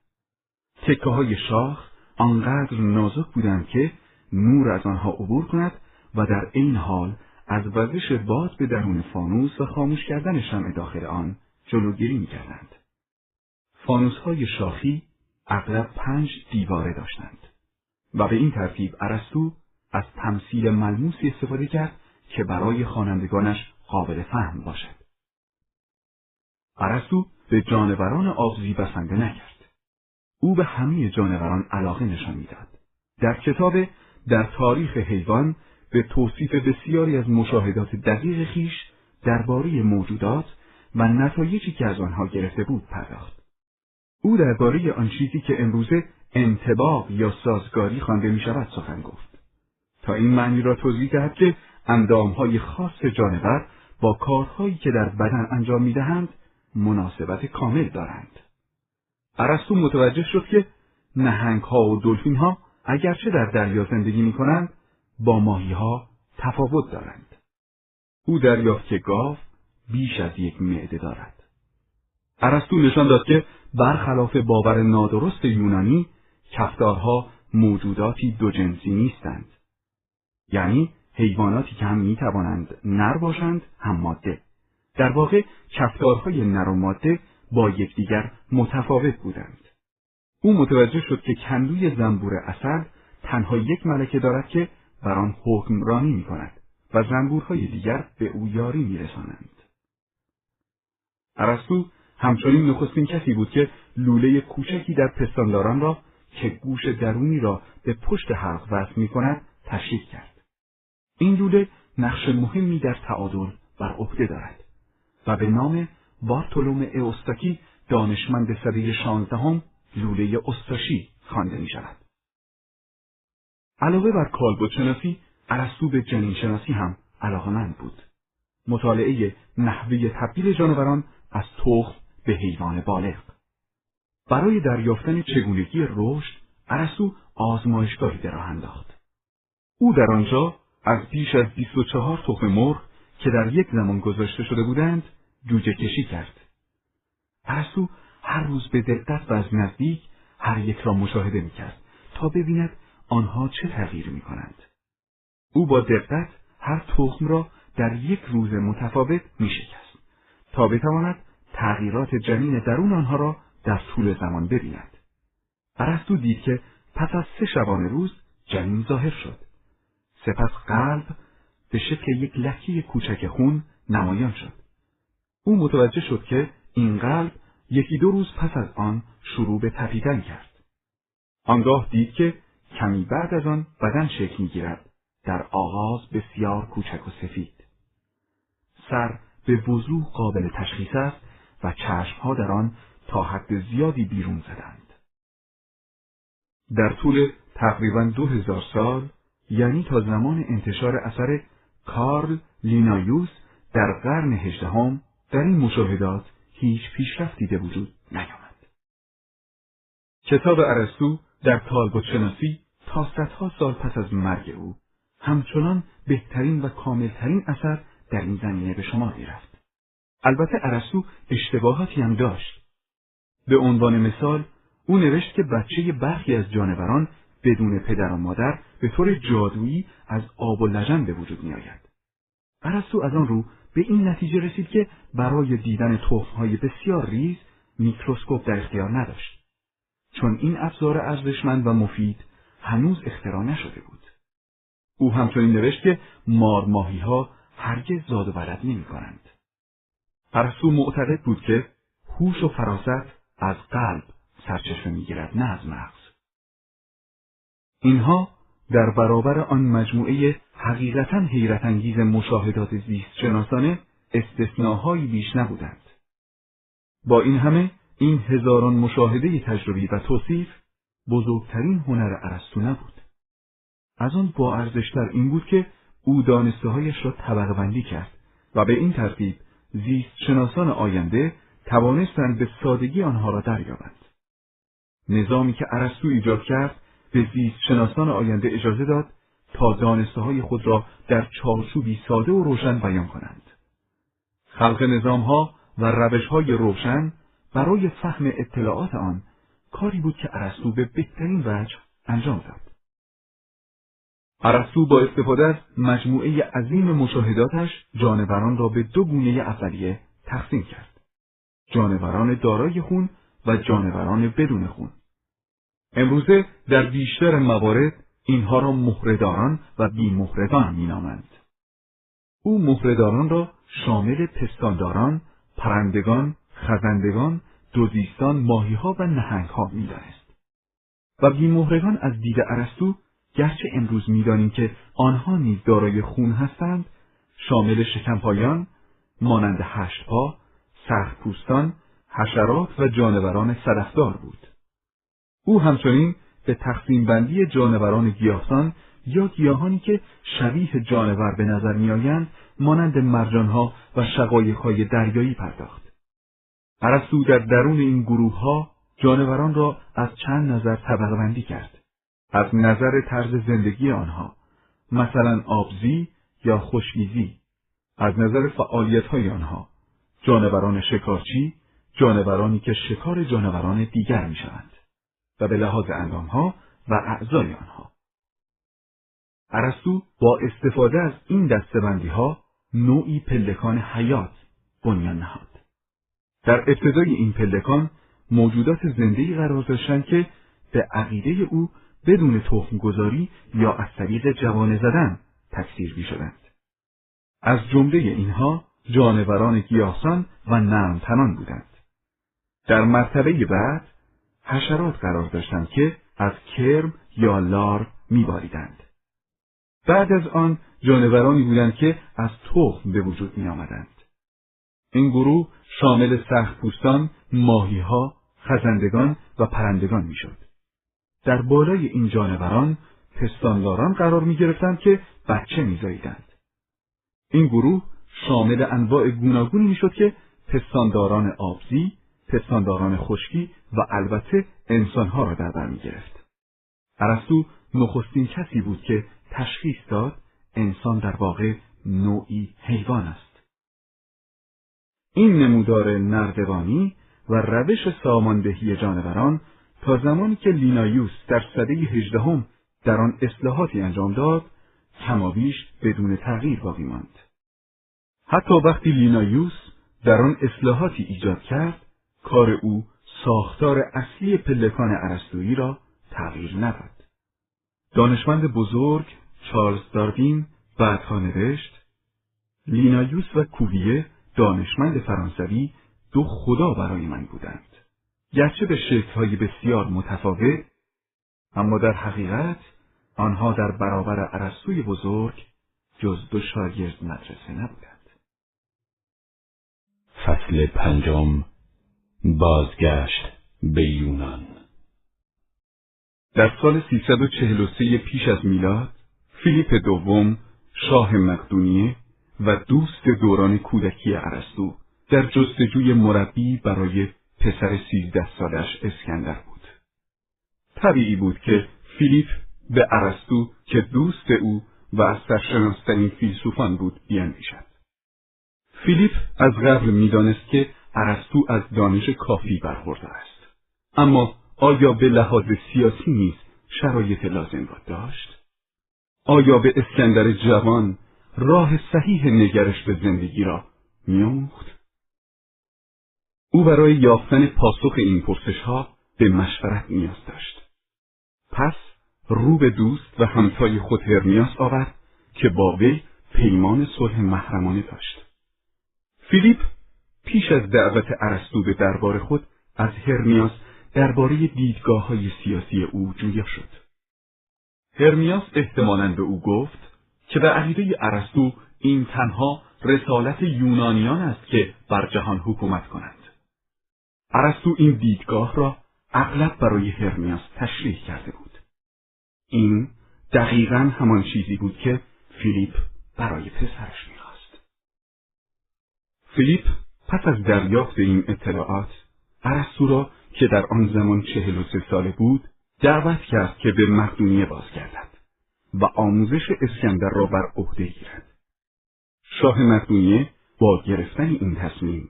تکه های شاخ آنقدر نازک بودند که نور از آنها عبور کند و در این حال از وزش باد به درون فانوس و خاموش کردن شمع داخل آن جلوگیری می کردند. فانوس های شاخی اغلب پنج دیواره داشتند و به این ترتیب ارسطو از تمثیل ملموسی استفاده کرد که برای خوانندگانش قابل فهم باشد. ارسطو به جانوران آبزی بسنده نکرد. او به همه جانوران علاقه نشان می‌داد. در کتاب در تاریخ حیوان به توصیف بسیاری از مشاهدات دقیق خیش درباره موجودات و نتایجی که از آنها گرفته بود پرداخت. او درباره آن چیزی که امروزه انتباق یا سازگاری خوانده می شود سخن گفت. تا این معنی را توضیح دهد که اندامهای خاص جانور با کارهایی که در بدن انجام می دهند مناسبت کامل دارند. ارسطو متوجه شد که نهنگ ها و دلفین ها اگرچه در دریا زندگی می کنند با ماهی ها تفاوت دارند. او دریافت که گاو بیش از یک معده دارد. ارسطو نشان داد که برخلاف باور نادرست یونانی کفتارها موجوداتی دو جنسی نیستند. یعنی حیواناتی که هم می توانند نر باشند هم ماده. در واقع کفتارهای نر و ماده با یکدیگر متفاوت بودند. او متوجه شد که کندوی زنبور اصل تنها یک ملکه دارد که بر آن حکمرانی می کند و زنبورهای دیگر به او یاری می رسانند. ارسطو همچنین نخستین کسی بود که لوله کوچکی در پستانداران را که گوش درونی را به پشت حلق وصل می کند تشریح کرد. این لوله نقش مهمی در تعادل بر عهده دارد و به نام بارتولوم اوستاکی دانشمند سده شانزدهم لوله استاشی خوانده می شود. علاوه بر کالبدشناسی ارسطو به جنین شناسی هم علاقمند بود. مطالعه نحوه تبدیل جانوران از تخم به حیوان بالغ. برای دریافتن چگونگی رشد ارسطو آزمایشگاهی در راه انداخت. او در آنجا از بیش از 24 تخم مرغ که در یک زمان گذاشته شده بودند جوجه کشی کرد. ارسطو هر روز به دقت و از نزدیک هر یک را مشاهده می‌کرد تا ببیند آنها چه تغییر می کنند. او با دقت هر تخم را در یک روز متفاوت می شکست تا بتواند تغییرات جنین درون آنها را در طول زمان ببیند. ارسطو دید که پس از سه شبانه روز جنین ظاهر شد. سپس قلب به شکل یک لکه کوچک خون نمایان شد. او متوجه شد که این قلب یکی دو روز پس از آن شروع به تپیدن کرد. آنگاه دید که کمی بعد از آن بدن شکل می‌گیرد. در آغاز بسیار کوچک و سفید. سر به وضوح قابل تشخیص است و چشمها در آن تا حد زیادی بیرون زدند. در طول تقریبا دو هزار سال یعنی تا زمان انتشار اثر کارل لینایوس در قرن هجدهم در این مشاهدات هیچ پیشرفتی به وجود نیامد. کتاب ارسطو در تالبوت شناسی تا صدها سال پس از مرگ او همچنان بهترین و کاملترین اثر در این زمینه به شما می‌رفت. البته ارسطو اشتباهاتی هم داشت. به عنوان مثال او نوشت که بچه برخی از جانوران بدون پدر و مادر به طور جادویی از آب و لجن به وجود میآید. ارسطو از آن رو به این نتیجه رسید که برای دیدن تخمهای بسیار ریز میکروسکوپ در اختیار نداشت. چون این ابزار ارزشمند و مفید هنوز اختراع نشده بود. او همچنین نوشت که مارماهی ها هرگز زاد و ولد نمی کنند. ارسطو معتقد بود که هوش و فراست از قلب سرچشمه می‌گیرد نه از مغز. اینها در برابر آن مجموعه حقیقتا حیرت انگیز مشاهدات زیست شناسانه استثناهایی بیش نبودند. با این همه این هزاران مشاهده تجربی و توصیف بزرگترین هنر ارسطو نبود. از آن با ارزشتر این بود که او دانسته هایش را طبقه بندی کرد و به این ترتیب زیست شناسان آینده توانستند به سادگی آنها را دریابند. نظامی که ارسطو ایجاد کرد به زیست شناسان آینده اجازه داد تا دانسته های خود را در چارچوبی ساده و روشن بیان کنند. خلق نظام ها و روش های روشن برای فهم اطلاعات آن کاری بود که ارسطو به بهترین وجه انجام داد. ارسطو با استفاده از مجموعه عظیم مشاهداتش جانوران را به دو گونه اولیه تقسیم کرد. جانوران دارای خون و جانوران بدون خون. امروزه در بیشتر موارد اینها را مهرهداران و بی مهرهدان مینامند. او مهرهداران را شامل پستانداران، پرندگان، خزندگان، دوزیستان، ماهیها و نهنگها می‌دانست. و بیمهرگان از دید ارسطو گرچه امروز می‌دانیم که آنها نیز دارای خون هستند شامل شکمپایان مانند هشتپا سرخپوستان حشرات و جانوران صدفدار بود او همچنین به تقسیم بندی جانوران گیاهان یا گیاهانی که شبیه جانور به نظر میآیند مانند مرجانها و شقایقهای دریایی پرداخت ارسطو در درون این گروه ها جانوران را از چند نظر طبقه بندی کرد. از نظر طرز زندگی آنها، مثلا آبزی یا خوشیزی، از نظر فعالیت های آنها، جانوران شکارچی، جانورانی که شکار جانوران دیگر می شوند و به لحاظ ها و اعضای آنها. ارسطو با استفاده از این دستبندی ها نوعی پلکان حیات بنیان نهاد. در ابتدای این پلکان موجودات زندهی قرار داشتند که به عقیده او بدون تخم گذاری یا از طریق جوانه زدن تکثیر می شدند. از جمله اینها جانوران گیاهسان و نرمتنان بودند. در مرتبه بعد حشرات قرار داشتند که از کرم یا لار میباریدند. بعد از آن جانورانی بودند که از تخم به وجود می آمدند. این گروه شامل سختپوستان، ماهیها، خزندگان و پرندگان می‌شد. در بالای این جانوران پستانداران قرار می گرفتند که بچه میزاییدند. این گروه شامل انواع گوناگونی می‌شد که پستانداران آبزی، پستانداران خشکی و البته انسانها را در بر می گرفت. ارسطو نخستین کسی بود که تشخیص داد انسان در واقع نوعی حیوان است. این نمودار نردبانی و روش ساماندهی جانوران تا زمانی که لینایوس در سده هجدهم در آن اصلاحاتی انجام داد کمابیش بدون تغییر باقی ماند. حتی وقتی لینایوس در آن اصلاحاتی ایجاد کرد کار او ساختار اصلی پلکان ارسطویی را تغییر نداد. دانشمند بزرگ چارلز داروین بعدها نوشت لینایوس و کوویه دانشمند فرانسوی دو خدا برای من بودند. گرچه به شکلهای بسیار متفاوت، اما در حقیقت آنها در برابر عرستوی بزرگ جز دو شاگرد مدرسه نبودند. فصل پنجم بازگشت به یونان در سال 343 پیش از میلاد فیلیپ دوم شاه مقدونیه و دوست دوران کودکی ارسطو در جستجوی مربی برای پسر سیزده سالش اسکندر بود. طبیعی بود که فیلیپ به ارسطو که دوست او و از سرشناسترین فیلسوفان بود بیاندیشد. فیلیپ از قبل می‌دانست که ارسطو از دانش کافی برخورده است. اما آیا به لحاظ سیاسی نیز شرایط لازم را داشت؟ آیا به اسکندر جوان راه صحیح نگرش به زندگی را میاموخت؟ او برای یافتن پاسخ این پرسش ها به مشورت نیاز داشت. پس رو به دوست و همتای خود هرمیاس آورد که با وی پیمان صلح محرمانه داشت. فیلیپ پیش از دعوت ارسطو به دربار خود از هرمیاس درباره دیدگاه های سیاسی او جویا شد. هرمیاس احتمالاً به او گفت که به عقیده ارسطو این تنها رسالت یونانیان است که بر جهان حکومت کنند. ارسطو این دیدگاه را اغلب برای هرمیاس تشریح کرده بود. این دقیقا همان چیزی بود که فیلیپ برای پسرش می‌خواست. فیلیپ پس از دریافت این اطلاعات ارسطو را که در آن زمان چهل و سه ساله بود دعوت کرد که به مقدونیه بازگردد و آموزش اسکندر را بر عهده گیرد. شاه مقدونیه با گرفتن این تصمیم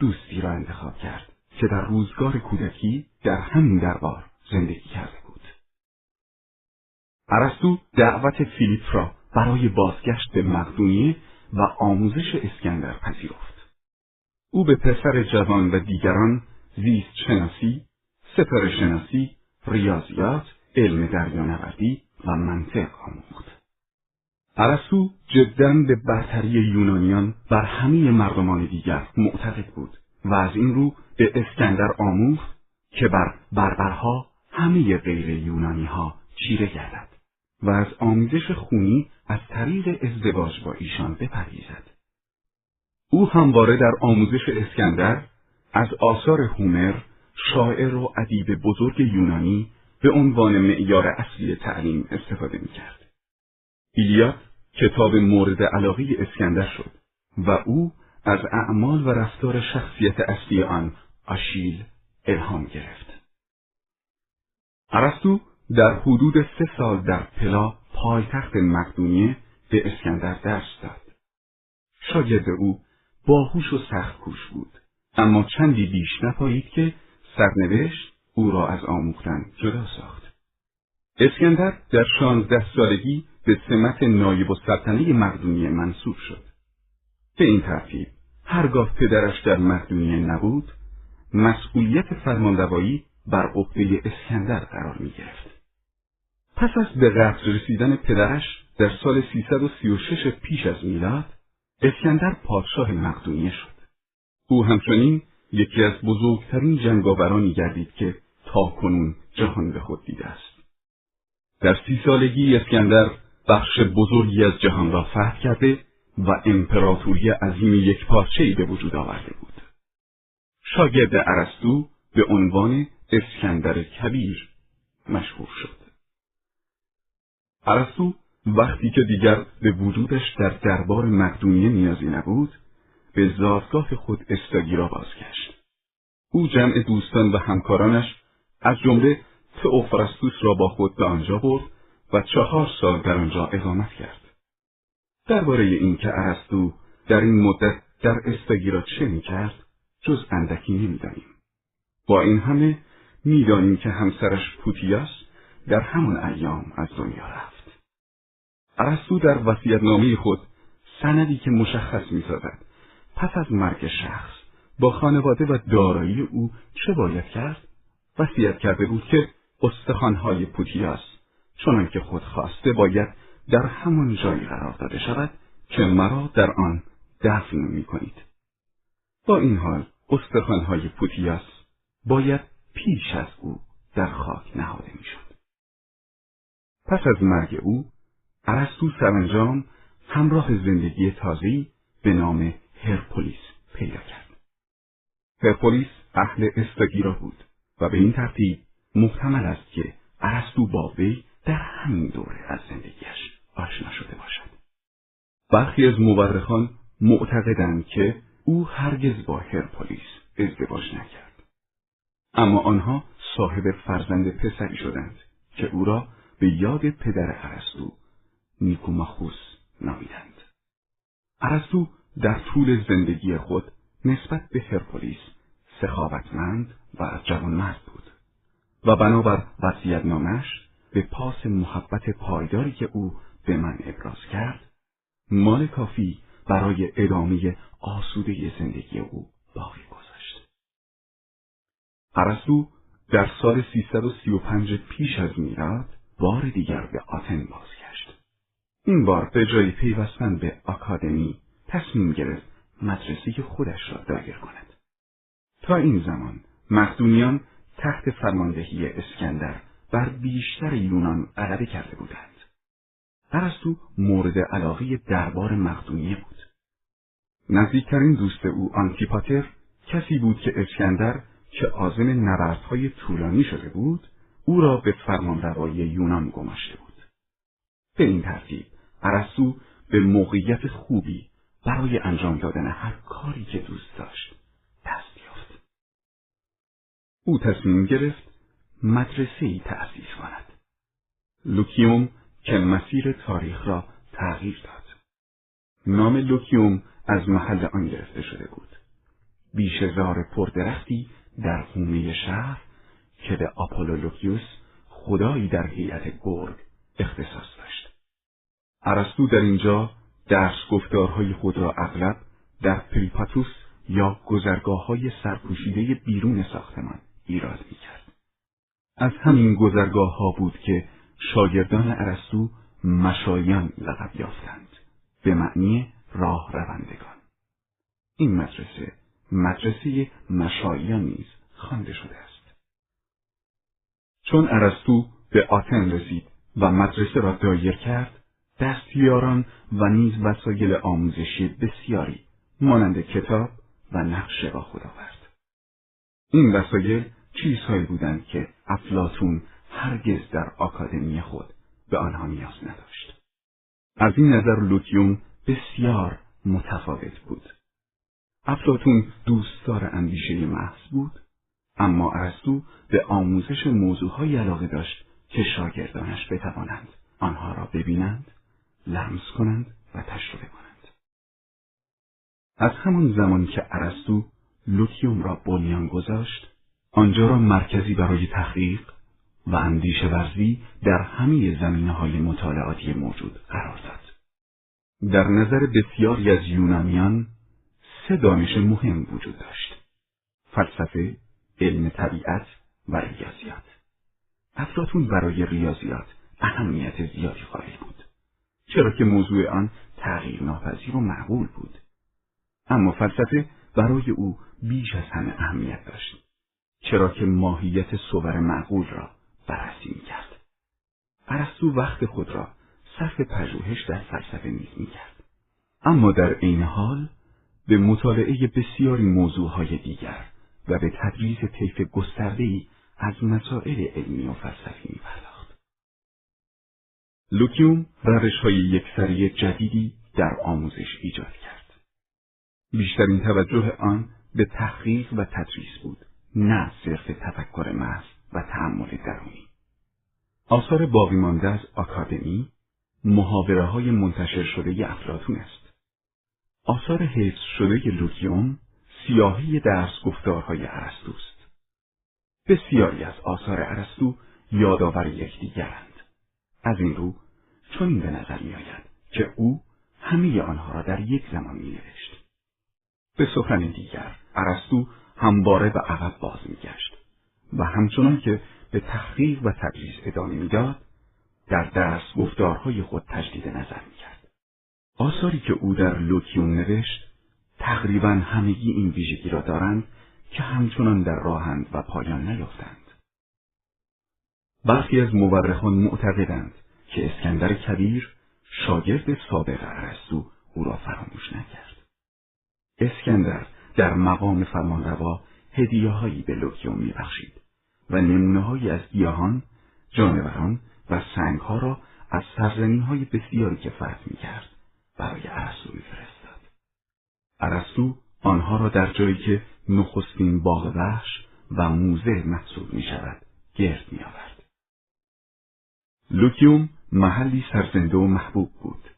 دوستی را انتخاب کرد که در روزگار کودکی در همین دربار زندگی کرده بود. ارسطو دعوت فیلیپ را برای بازگشت به مقدونیه و آموزش اسکندر پذیرفت. او به پسر جوان و دیگران زیست شناسی، ستاره شناسی، ریاضیات، علم دریانوردی و منطق آموخت. ارسطو جدا به برتری یونانیان بر همه مردمان دیگر معتقد بود و از این رو به اسکندر آموخت که بر بربرها همه غیر یونانی ها چیره گردد و از آمیزش خونی از طریق ازدواج با ایشان بپریزد. او همواره در آموزش اسکندر از آثار هومر شاعر و ادیب بزرگ یونانی به عنوان معیار اصلی تعلیم استفاده می‌کرد. ایلیاد کتاب مورد علاقه اسکندر شد و او از اعمال و رفتار شخصیت اصلی آن آشیل الهام گرفت. ارسطو در حدود سه سال در پلا پایتخت مقدونیه به اسکندر درس داد. شاگرد او باهوش و سخت کوش بود اما چندی بیش نپایید که سرنوشت او را از آموختن جدا ساخت. اسکندر در شانزده سالگی به سمت نایب السلطنه مقدونیه منصوب شد. به این ترتیب هرگاه پدرش در مقدونیه نبود، مسئولیت فرمانروایی بر عهده اسکندر قرار می گرفت. پس از به قتل رسیدن پدرش در سال 336 پیش از میلاد، اسکندر پادشاه مقدونیه شد. او همچنین یکی از بزرگترین جنگاورانی گردید که تا کنون جهان به خود دیده است. در سی سالگی اسکندر بخش بزرگی از جهان را فتح کرده و امپراتوری عظیم یک پارچه‌ای به وجود آورده بود. شاگرد ارسطو به عنوان اسکندر کبیر مشهور شد. ارسطو وقتی که دیگر به وجودش در دربار مقدونیه نیازی نبود، به زادگاه خود استاگیرا بازگشت. او جمع دوستان و همکارانش از جمله تئوفرستوس را با خود به آنجا برد و چهار سال در آنجا اقامت کرد. درباره اینکه ارسطو در این مدت در استاگیرا چه می‌کرد جز اندکی نمی‌دانیم. با این همه می‌دانیم که همسرش پوتیاس در همان ایام از دنیا رفت. ارسطو در وصیت‌نامه خود سندی که مشخص می‌سازد پس از مرگ شخص با خانواده و دارایی او چه باید کرد وصیت کرده بود که استخوانهای پوتیاس چنان که خود خواسته باید در همان جایی قرار داده شود که مرا در آن دفن می کنید. با این حال استخوانهای پوتیاس باید پیش از او در خاک نهاده می‌شد. پس از مرگ او ارسطو سرانجام همراه زندگی تازه‌ای به نام هرپولیس پیدا کرد. هرپولیس اهل استاگیرا بود و به این ترتیب محتمل است که ارسطو با وی در همین دوره از زندگیش آشنا شده باشد. برخی از مورخان معتقدند که او هرگز با هرپولیس ازدواج نکرد. اما آنها صاحب فرزند پسری شدند که او را به یاد پدر ارسطو نیکوماخوس نامیدند. ارسطو در طول زندگی خود نسبت به هرپولیس سخاوتمند و جوانمرد بود و بنابر وصیت‌نامش به پاس محبت پایداری که او به من ابراز کرد مال کافی برای ادامه آسوده زندگی او باقی گذاشت. ارسطو در سال 335 پیش از میلاد بار دیگر به آتن بازگشت. این بار به جای پیوستن به آکادمی تصمیم گرفت مدرسه خودش را دایر کند. تا این زمان مقدونیان تحت فرماندهی اسکندر بر بیشتر یونان غلبه کرده بودند. ارسطو مورد علاقه دربار مقدونیه بود. نزدیکترین دوست او آنتیپاتر کسی بود که اسکندر که آزم نبردهای طولانی شده بود او را به فرمانروایی یونان گماشته بود. به این ترتیب ارسطو به موقعیت خوبی برای انجام دادن هر کاری که دوست داشت دست یافت. او تصمیم گرفت مدرسه ای تأسیس کند. لوکیوم که مسیر تاریخ را تغییر داد. نام لوکیوم از محل آن گرفته شده بود. بیشه‌زار پردرختی در حومه شهر که به آپولولوکیوس خدایی در هیئت گرگ اختصاص داشت. ارسطو در اینجا درس گفتارهای خود را اغلب در پریپاتوس یا گذرگاه های سرپوشیده بیرون ساختمان ایراد می کرد. از همین گذرگاه ها بود که شاگردان ارسطو مشایان لقب یافتند به معنی راه روندگان این مدرسه مدرسه مشایان نیز خوانده شده است چون ارسطو به آتن رسید و مدرسه را دایر کرد دستیاران و نیز وسایل آموزشی بسیاری مانند کتاب و نقشه با خود آورد این وسایل چیزهایی بودند که افلاتون هرگز در آکادمی خود به آنها نیاز نداشت. از این نظر لوکیوم بسیار متفاوت بود. افلاتون دوستدار اندیشه محض بود، اما ارسطو به آموزش موضوعهایی علاقه داشت که شاگردانش بتوانند آنها را ببینند، لمس کنند و تجربه کنند. از همان زمانی که ارسطو لوکیوم را بنیان گذاشت، آنجا را مرکزی برای تحقیق و اندیشه ورزی در همه زمینه های مطالعاتی موجود قرار داد. در نظر بسیاری از یونانیان سه دانش مهم وجود داشت. فلسفه، علم طبیعت و ریاضیات. افلاتون برای ریاضیات اهمیت زیادی قائل بود. چرا که موضوع آن تغییر ناپذیر و معقول بود. اما فلسفه برای او بیش از همه اهمیت داشت. چرا که ماهیت صور معقول را بررسی می‌کرد. ارسطو وقت خود را صرف پژوهش در فلسفه نیز می‌کرد. اما در عین حال به مطالعه بسیاری موضوعهای دیگر و به تدریس طیف گسترده‌ای از مسائل علمی و فلسفی میپرداخت. لوکیوم روش های یکسری جدیدی در آموزش ایجاد کرد. بیشترین توجه آن به تحقیق و تدریس بود، نه صرف تفکر محض و تحمل درونی. آثار باقی مانده از آکادمی محاوره های منتشر شده افلاتون است. آثار حفظ شده لوکیوم سیاهی درس گفتارهای عرستوست. بسیاری از آثار عرستو یادآور یکدیگرند. از این رو چون به نظر می آید که او همه آنها را در یک زمان می نوشت. به سخن دیگر عرستو همواره به عقب باز می گشت و همچنان که به تحقیق و تدریس ادامه می‌داد در درس گفتارهای خود تجدید نظر می‌کرد آثاری که او در لوکیون نوشت تقریبا همگی این ویژگی را دارند که همچنان در راهند و پایان نیافتند برخی از مورخان معتقدند که اسکندر کبیر شاگرد سابق ارسطو او را فراموش نکرد اسکندر در مقام فرمانروا هدیههایی به لوکیوم میبخشید و نمونه از گیاهان، جانوران و سنگها را از سرزمین های بسیاری که فتح می کرد برای عرستو فرستاد. عرستو آنها را در جایی که نخستین باغ وحش و موزه محسوب می شود گرد می آورد. لوکیوم محلی سرزنده و محبوب بود.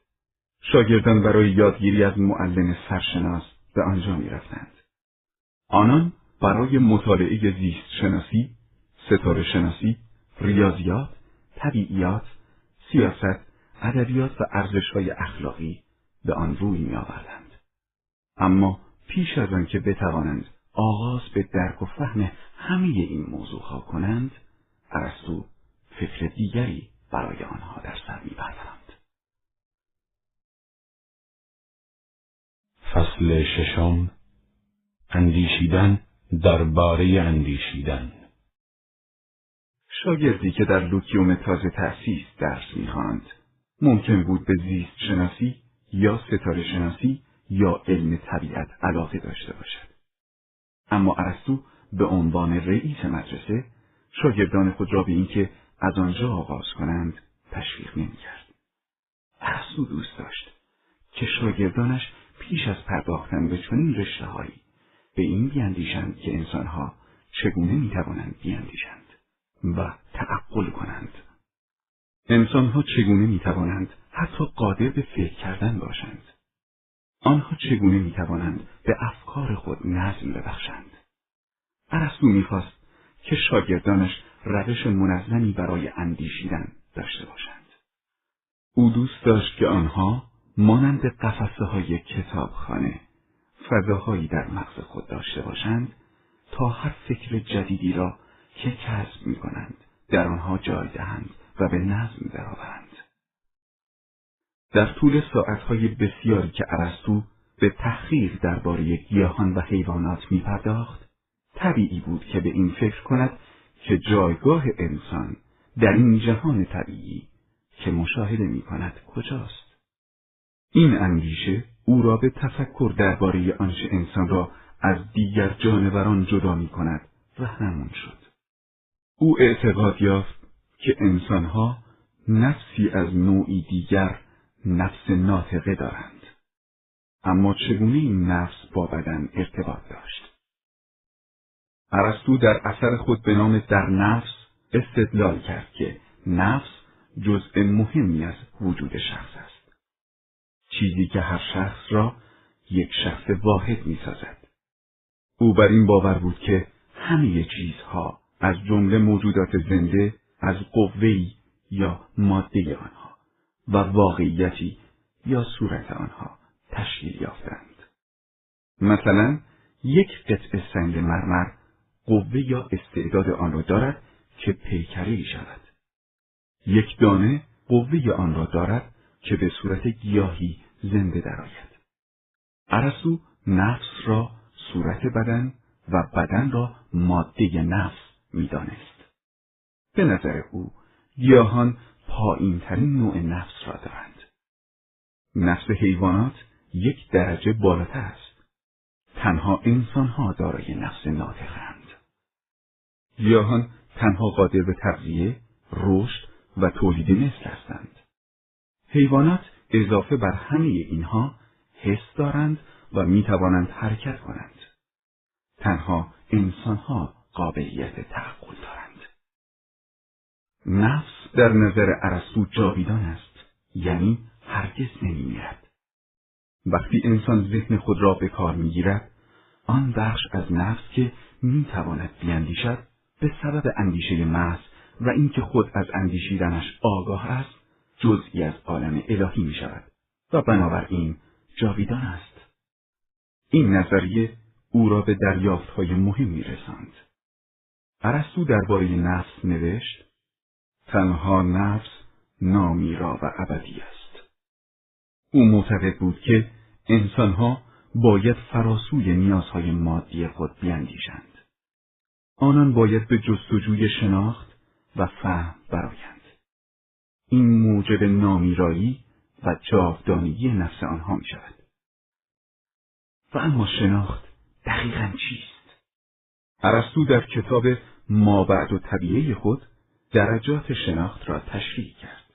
شاگردان برای یادگیری از معلم سرشناس به آنجا می رفتند. آنان برای مطالعه زیست شناسی ستاره شناسی، ریاضیات، طبیعیات، سیاست، ادبیات و ارزشهای اخلاقی به آن روی می آوردند. اما پیش از آن که بتوانند آغاز به درک و فهم همه این موضوع ها کنند، ارسطو فکر دیگری برای آنها در سر میبردند. فصل ششم اندیشیدن درباره اندیشیدن شاگردی که در لوکیوم تازه تأسیس درس می‌خواند ممکن بود به زیست شناسی یا ستاره شناسی یا علم طبیعت علاقه داشته باشد. اما ارسطو به عنوان رئیس مدرسه شاگردان خود را به اینکه از آنجا آغاز کنند تشویق نمی‌کرد. ارسطو دوست داشت که شاگردانش پیش از پرداختن به چنین رشتههایی به این بیاندیشند که انسانها چگونه می‌توانند بیاندیشند. و تعقل کنند. انسانها چگونه می توانند حتی قادر به فکر کردن باشند؟ آنها چگونه می توانند به افکار خود نظم ببخشند؟ ارسطو می‌خواست که شاگردانش روش منظمی برای اندیشیدن داشته باشند. او دوست داشت که آنها مانند قفسه های کتابخانه فضاهایی در مغز خود داشته باشند تا هر فکر جدیدی را که کسب می کنند در آنها جای دهند و به نظم درآورند. در طول ساعتهای بسیاری که ارسطو به تحقیق درباره گیاهان و حیوانات می پرداخت، طبیعی بود که به این فکر کند که جایگاه انسان در این جهان طبیعی که مشاهده می کند کجاست. این اندیشه او را به تفکر درباره آنچه انسان را از دیگر جانوران جدا می کند رهنمون شد. او اعتقاد یافت که انسانها نفسی از نوعی دیگر نفس ناطقه دارند. اما چگونه این نفس با بدن ارتباط داشت؟ ارسطو در اثر خود به نام در نفس استدلال کرد که نفس جزء مهمی از وجود شخص است. چیزی که هر شخص را یک شخص واحد می سازد. او بر این باور بود که همه چیزها از جمله موجودات زنده از قوهی یا ماده آنها و واقعیتی یا صورت آنها تشکیل یافتند. مثلا یک قطعه سنگ مرمر قوه یا استعداد آن را دارد که پیکری شود. یک دانه قوه آن را دارد که به صورت گیاهی زنده درآید. ارسطو نفس را صورت بدن و بدن را ماده نفس می‌دانست. به نظر او گیاهان پایین ترین نوع نفس را دارند. نفس حیوانات یک درجه بالاتر است. تنها انسانها دارای نفس ناطقند. گیاهان تنها قادر به تغذیه، رشد و تولید مثل هستند. حیوانات اضافه بر همه اینها حس دارند و می توانند حرکت کنند. تنها انسانها قابلیت تعقل دارند. نفس در نظر ارسطو جاویدان است یعنی هرگز نمیمیرد وقتی انسان ذهن خود را به کار می‌گیرد آن بخش از نفس که می‌تواند بیاندیشد به سبب اندیشه محض و اینکه خود از اندیشیدنش آگاه است جزئی از عالم الهی می شود و بنابراین جاویدان است. این نظریه او را به دریافتهای مهمی رساند. ارسطو درباره نفس نوشت تنها نفس نامیرا و ابدی است. او معتقد بود که انسانها باید فراسوی نیازهای مادی خود بیندیشند. آنان باید به جستجوی شناخت و فهم برایند. این موجب نامیرایی و جاودانگی نفس آنها می شود. و اما شناخت دقیقا چیست؟ ارسطو در کتاب ما بعد و طبیعه خود درجات شناخت را تشریح کرد.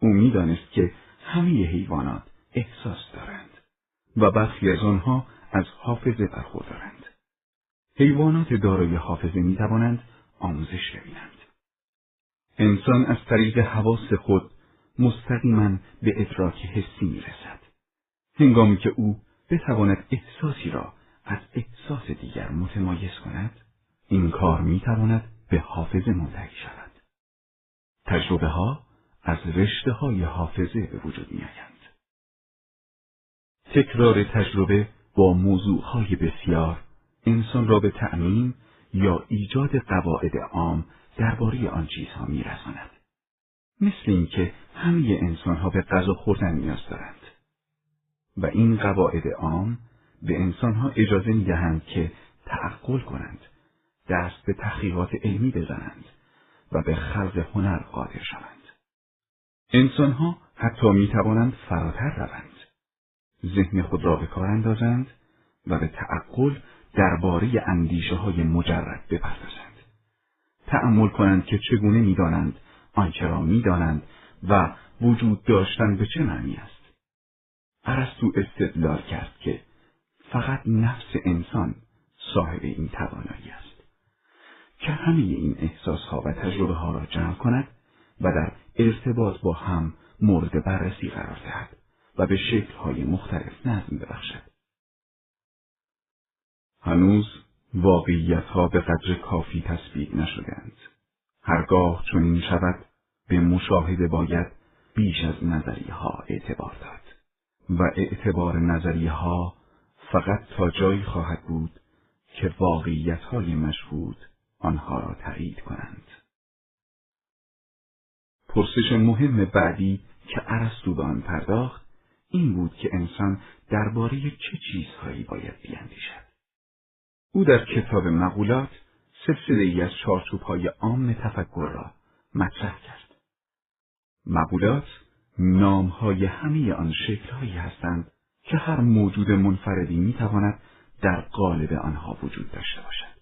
او می‌دانست که همه حیوانات احساس دارند و برخی از آنها از حافظه برخوردارند. حیوانات دارای حافظه می توانند آموزش ببینند. انسان از طریق حواس خود مستقیما به ادراک حسی می رسد. هنگامی که او بتواند احساسی را از احساس دیگر متمایز کند، این کار می تواند به حافظه منتهی شود. تجربه ها از رشته های حافظه به وجود می آیند. تکرار تجربه با موضوع های بسیار انسان را به تأمین یا ایجاد قواعد عام درباره آن چیزها میرساند. مثل اینکه همه انسانها به غذا خوردن نیاز دارند. و این قواعد عام به انسانها اجازه می‌دهند که تعقل کنند دست به تحقیقات علمی بزنند و به خلق هنر قادر شوند. انسانها حتی می توانند فراتر روند ذهن خود را به کار اندازند و به تعقل درباره اندیشه های مجرد بپردازند. تأمل کنند که چگونه می‌دانند آنچه را می‌دانند و وجود داشتن به چه معنی است. ارسطو استدلال کرد که فقط نفس انسان صاحب این توانایی است که همه این احساسها و تجربه ها را جمع کند و در ارتباط با هم مورد بررسی قرار دهد و به شکلهای مختلف نظم ببخشد. هنوز واقعیت ها به قدر کافی تثبیت نشدند. هرگاه چنین شود به مشاهده باید بیش از نظریه ها اعتبار داد و اعتبار نظریه ها فقط تا جایی خواهد بود که واقعیت های مشهود آنها را تایید کنند. پرسش مهم بعدی که ارسطو به آن پرداخت این بود که انسان درباره چه چیزهایی باید بیاندیشد. او در کتاب مقولات سلسله ای از چارچوبهای عام تفکر را مطرح کرد. مقولات نامهای همه آن شکلهایی هستند که هر موجود منفردی می‌تواند در قالب آنها وجود داشته باشد.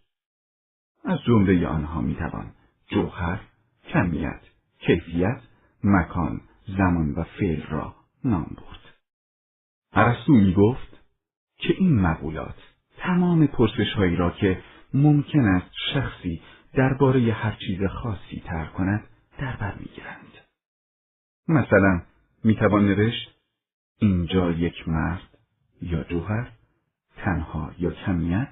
از جمله آنها می‌توان جوهر، کمیت، کیفیت، مکان، زمان و فعل را نام برد. ارسطو می گفت که این مقولات تمام پرسش هایی را که ممکن است شخصی درباره هر چیز خاصی تر کند در بر می‌گیرند. مثلا می‌توان نوشت اینجا یک مرد یا جوهر تنها یا کمیت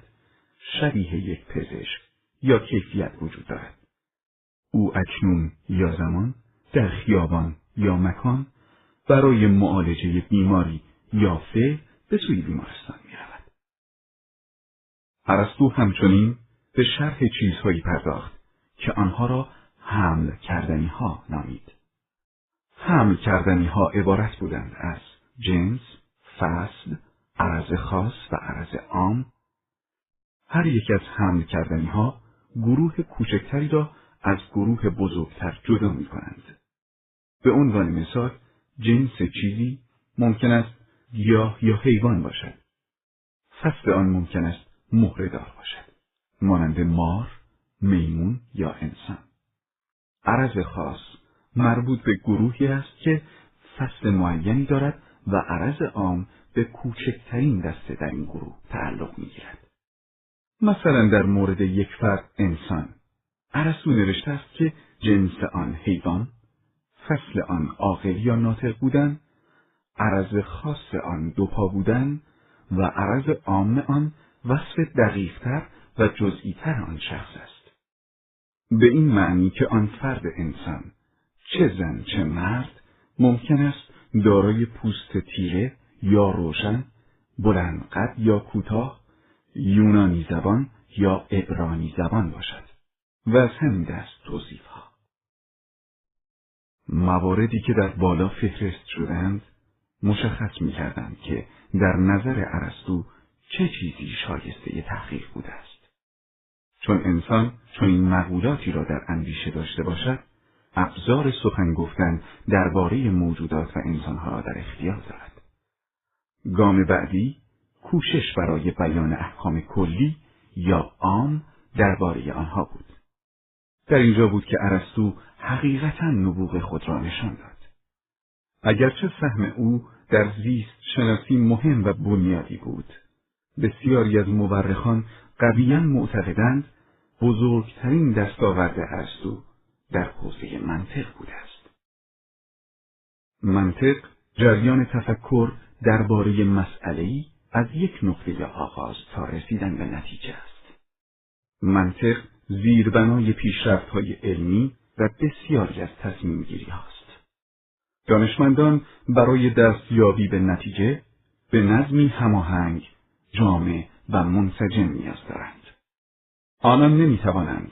شبیه یک پزشک یا کیفیت وجود دارد. او اکنون یا زمان در خیابان یا مکان برای معالجه بیماری یا فعل به سوی بیمارستان می رود. ارسطو همچنین به شرح چیزهایی پرداخت که آنها را حمل کردنی ها نامید. حمل کردنی ها عبارت بودند از جنس، فصل، عرض خاص و عرض عام. هر یک از حمل کردنی ها گروه کوچکتری را از گروه بزرگتر جدا می کنند. به عنوان مثال جنس چیزی ممکن است گیاه یا حیوان باشد. فصل آن ممکن است مهرهدار باشد. مانند مار، میمون یا انسان. عرض خاص مربوط به گروهی است که فصل معینی دارد و عرض عام به کوچکترین دسته در این گروه تعلق می‌گیرد. مثلا در مورد یک فرد انسان عرصو نوشته است که جنس آن حیوان فصل آن عاقل یا ناطق بودن عرض خاص آن دوپا بودن و عرض عام آن وصف دقیقتر و جزئیتر آن شخص است. به این معنی که آن فرد انسان چه زن چه مرد ممکن است دارای پوست تیره یا روشن، بلند قد یا کوتاه، یونانی زبان یا عبرانی زبان باشد و از همین دست توصیف ها. مواردی که در بالا فهرست شدند مشخص می کردند که در نظر ارسطو چه چیزی شایسته تحقیق بوده است. چون انسان چون این مقولاتی را در اندیشه داشته باشد، ابزار سخن گفتن درباره موجودات و انسانها را در اختیار دارد. گام بعدی کوشش برای بیان احکام کلی یا عام درباره آنها بود. در اینجا بود که ارسطو حقیقتا نبوغ خود را نشان داد. اگرچه سهم او در زیست شناسی مهم و بنیادی بود، بسیاری از مورخان قویا معتقدند بزرگترین دستاورد ارسطو در حوزه منطق بوده است. منطق جریان تفکر درباره مسئله‌ای از یک نقطه آغاز تا رسیدن به نتیجه است. منطق زیربنای های علمی و بسیاری از تصمیم گیری هاست. دانشمندان برای دستیابی به نتیجه به نظمی هماهنگ، جامع و منسجم نیاز دارند. آنان نمی توانند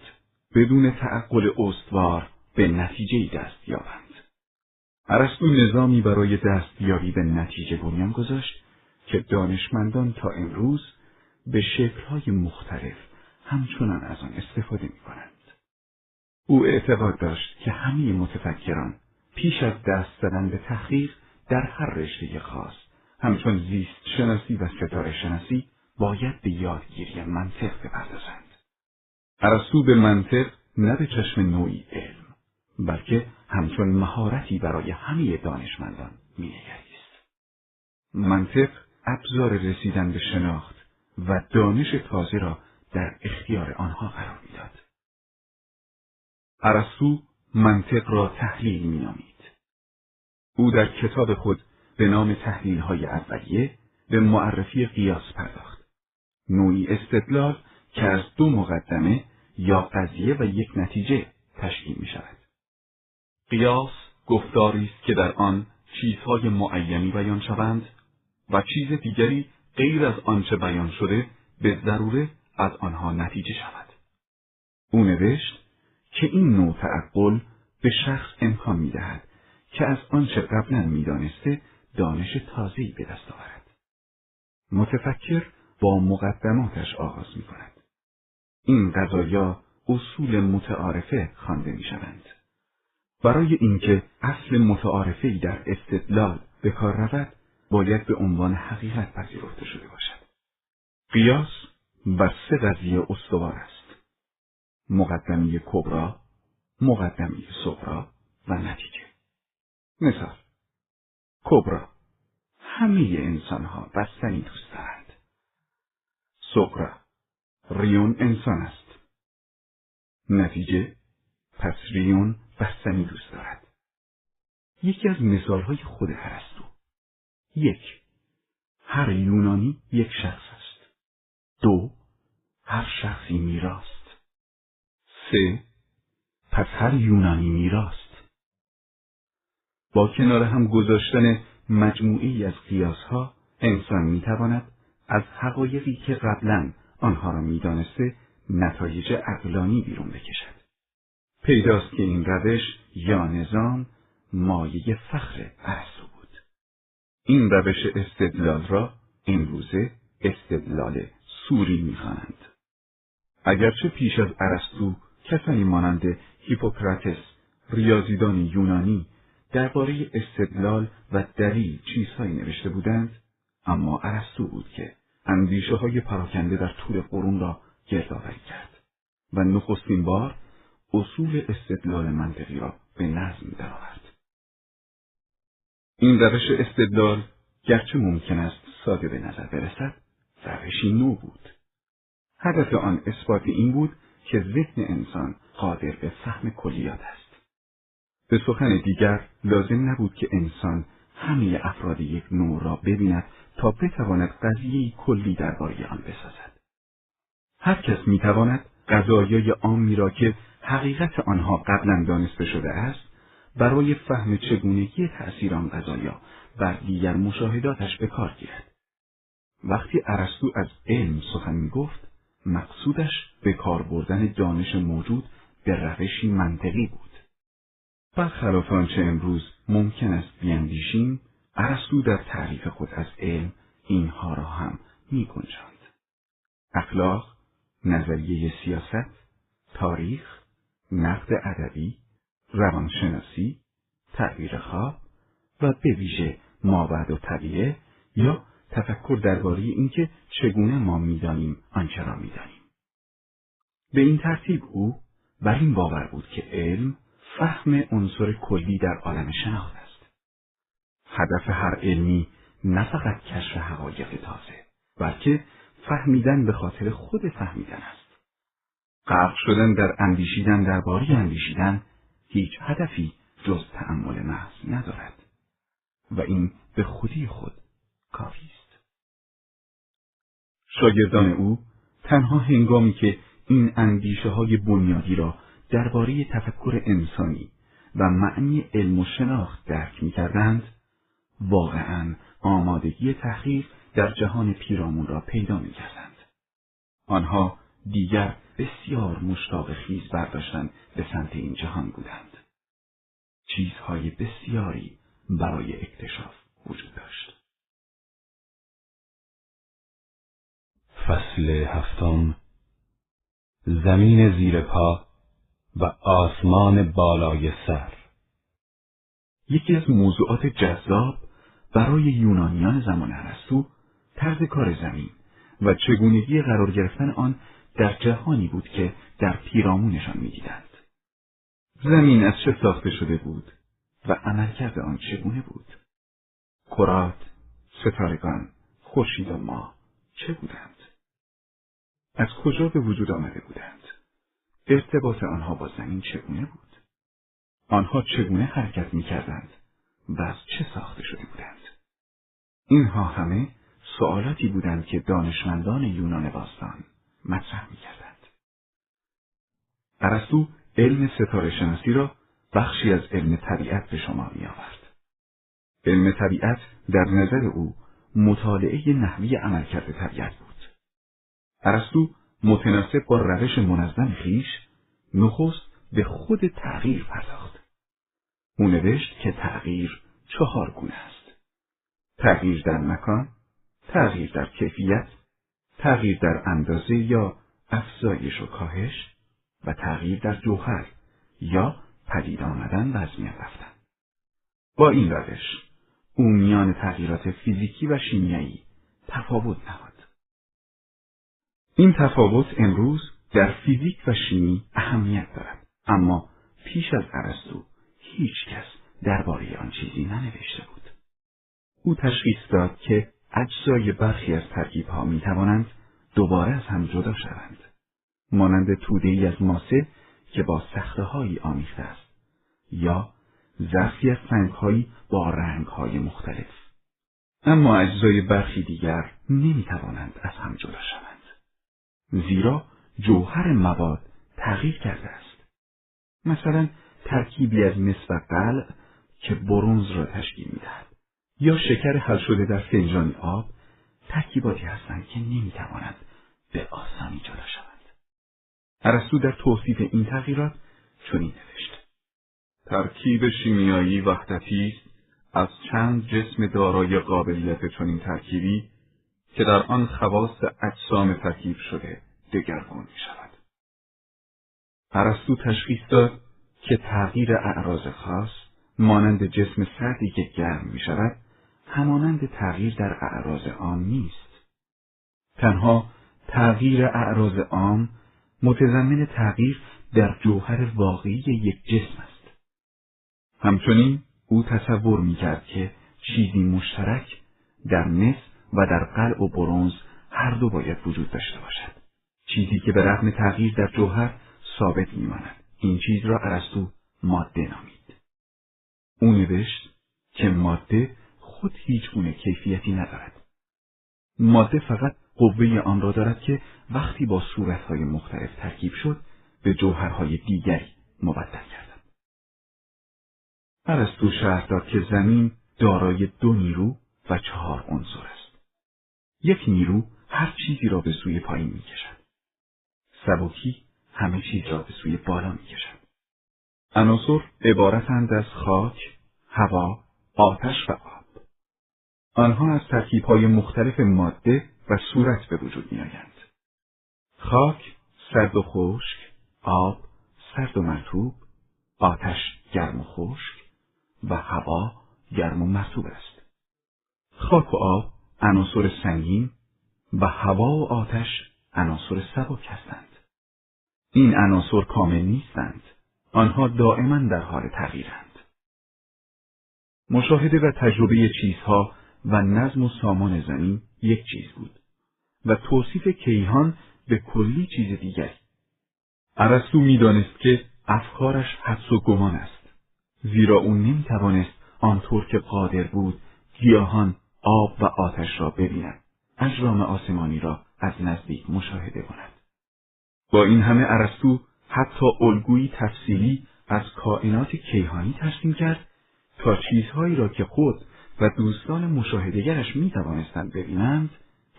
بدون تعقل استوار به نتیجه دست یابند. ارسطو نظامی برای دستیابی به نتیجه بنیان گذاشت که دانشمندان تا امروز به شکلهای مختلف همچنان از آن استفاده می کنند. او اعتقاد داشت که همه متفکران پیش از دست زدن به تحقیق در هر رشته خاص همچون زیست شناسی و ستاره شناسی باید به یادگیری منطق بپردازند. ارسطو به منطق نه به چشم نوعی علم بلکه همچون مهارتی برای همه دانشمندان مینگریست. منطق ابزار رسیدن به شناخت و دانش تازه را در اختیار آنها قرار می‌داد. ارسطو منطق را تحلیل مینامید. او در کتاب خود به نام تحلیل های اولیه به معرفی قیاس پرداخت. نوعی استدلال که از دو مقدمه یا قضیه و یک نتیجه تشکیل می شود. قیاس گفتاری است که در آن چیزهای معینی بیان شوند و چیز دیگری غیر از آنچه بیان شده به ضروره از آنها نتیجه شود. او نوشت که این نوع تعقل به شخص امکان می‌دهد که از آنچه قبلا می‌دانسته دانش تازه‌ای به دست آورد. متفکر با مقدماتش آغاز می کند. این قضایا اصول متعارفه خوانده می شوند. برای اینکه اصل متعارفه در استدلال به کار رود، باید به عنوان حقیقت پذیرفته شده باشد. قیاس بر سه قضیه استوار است. مقدمی کبرا، مقدمی صغرا و نتیجه. مثال کبرا همه انسان ها بستنی دوست دارند. صغرا ریون انسان است. نتیجه پس ریون بستنی دوست دارد. یکی از مثال های خود هرستو. یک هر یونانی یک شخص است. دو هر شخصی میراست. سه پس هر یونانی میراست. با کنار هم گذاشتن مجموعی از قیاسها انسان می‌تواند از حقایقی که قبلا آنها را می‌دانسته نتایج اقلانی بیرون بکشد. پیداست که این روش یا نظام مایه فخر ارسطو بود. این روش استدلال را امروزه استدلال سوری می‌خوانند. اگرچه پیش از ارسطو کسانی مانند هیپوکراتس ریاضیدان یونانی درباره استدلال و دلیل چیزهایی نوشته بودند اما ارسطو بود که اندیشه های پراکنده در طول قرون را گردآوری کرد و نخستین بار اصول استدلال منطقی را به نظم درآورد. این روش استدلال گرچه ممکن است ساده به نظر برسد روشی نو بود. هدف آن اثبات این بود که ذهن انسان قادر به فهم کلیات است. به سخن دیگر لازم نبود که انسان همه افراد یک نوع را ببیند تا بتواند قضیه کلی درباره آن بسازد. هر کس می‌تواند قضایای عامی را که حقیقت آنها قبلا دانسته شده است برای فهم چگونگی تأثیر آن قضایا بر دیگر مشاهداتش به کار گیرد. وقتی ارسطو از علم سخن می گفت، مقصودش به کار بردن دانش موجود به روشی منطقی بود. برخلاف آنچه امروز ممکن است بیاندیشیم، ارسطو در تعریف خود از علم اینها را هم می گنجاند. اخلاق، نظریه سیاست، تاریخ، نقد ادبی، روانشناسی، تعبیر خواب و به ویژه مابعد و طبیعه یا تفکر درباره اینکه چگونه ما می‌دانیم آنچه را می‌دانیم. به این ترتیب او بر این باور بود که علم فهم عنصر کلی در عالم شناخت است. هدف هر علمی نه فقط کشف حقایق تازه بلکه فهمیدن به خاطر خود فهمیدن است. غرق شدن در اندیشیدن درباره اندیشیدن هیچ هدفی جز تأمل محض ندارد و این به خودی خود کافی است. شاگردان او تنها هنگامی که این اندیشه های بنیادی را درباره تفکر انسانی و معنی علم و شناخت درک می کردند، واقعا آمادگی تحقیق در جهان پیرامون را پیدا می کردند. آنها دیگر بسیار مشتاق خیز برداشتن به سمت این جهان بودند. چیزهای بسیاری برای اکتشاف وجود داشت. فصل هفتم زمین زیر پا و آسمان بالای سر یکی از موضوعات جذاب برای یونانیان زمان ارسطو طرز کار زمین و چگونگی قرار گرفتن آن در جهانی بود که در پیرامونشان می‌دیدند. زمین از چه ساخته شده بود و عملکرد آن چگونه بود؟ کرات، ستارگان، خورشید و ماه چه بودند؟ از کجا به وجود آمده بودند؟ ارتباط آنها با زمین چگونه بود؟ آنها چگونه حرکت می کردند و از چه ساخته شده بودند؟ اینها همه سوالاتی بودند که دانشمندان یونان باستان مطرح می کردند. ارسطو علم ستاره شناسی را بخشی از علم طبیعت به شما می آورد. علم طبیعت در نظر او مطالعه نحوی عملکرد طبیعت بود. ارسطو متناسب با روش منظم خیش نخست به خود تغییر پرداخت او نوشت که تغییر چهار گونه است. تغییر در مکان، تغییر در کیفیت، تغییر در اندازه یا افزایش و کاهش و تغییر در جوهر یا پدید آمدن و از میان رفتن. با این روش او میان تغییرات فیزیکی و شیمیایی تفاوت نهاد. این تفاوت امروز در فیزیک و شیمی اهمیت دارد اما پیش از ارسطو هیچ کس درباره آن چیزی ننوشته بود. او تشخیص داد که اجزای برخی از ترکیبها می توانند دوباره از هم جدا شوند. مانند توده ای از ماسه که با سخته هایی آمیخته است یا ظرفی از سنگهایی با رنگهای مختلف. اما اجزای برخی دیگر نمی توانند از هم جدا شوند. زیرا جوهر مواد تغییر کرده است. مثلا ترکیبی از مس و قلع که برونز را تشکیل می‌دهد یا شکر حل شده در فنجان آب ترکیباتی هستند که نمی‌توانند به آسانی جدا شوند. ارسطو در توصیف این تغییرات چنین نوشت: ترکیب شیمیایی وحدتی از چند جسم دارای قابلیت چنین ترکیبی که در آن خواص اجسام ترکیب شده دگرگون می شود. ارسطو تشخیص داد که تغییر اعراض خاص مانند جسم سردی که گرم می شود همانند تغییر در اعراض عام نیست. تنها تغییر اعراض عام متضمن تغییر در جوهر واقعی یک جسم است. همچنین او تصور می کرد که چیزی مشترک در مس و در قلع و برونز هر دو باید وجود داشته باشد. چیزی که به رغم تغییر در جوهر ثابت میماند. این چیز را ارسطو ماده نامید. او نوشت که ماده خود هیچ گونه کیفیتی ندارد. ماده فقط قوه آن را دارد که وقتی با صورتهای مختلف ترکیب شد به جوهرهای دیگری مبدل گردد. ارسطو شرح داد که زمین دارای دو نیرو و چهار عنصر است. یک نیرو هر چیزی را به سوی پایین می‌کشد. سبکی همه چیز را به سوی بالا می‌کشد. عناصر عبارتند از خاک، هوا، آتش و آب. آنها از ترکیبهای مختلف ماده و صورت به وجود میآیند. خاک سرد و خشک، آب سرد و مرطوب، آتش گرم و خشک و هوا گرم و مرطوب است. خاک و آب عناصر سنگین و هوا و آتش عناصر سبک هستند. این عناصر کامل نیستند. آنها دائما در حال تغییرند. مشاهده و تجربه چیزها و نظم و سامان زمین یک چیز بود و توصیف کیهان به کلی چیز دیگری. ارسطو می‌دانست که افکارش حدس و گمان است زیرا او نمی‌توانست آنطور که قادر بود گیاهان آب و آتش را ببیند اجرام آسمانی را از نزدیک مشاهده کند با این همه ارسطو حتی الگویی تفصیلی از کائنات کیهانی ترسیم کرد تا چیزهایی را که خود و دوستان مشاهدهگرش می توانستند ببینند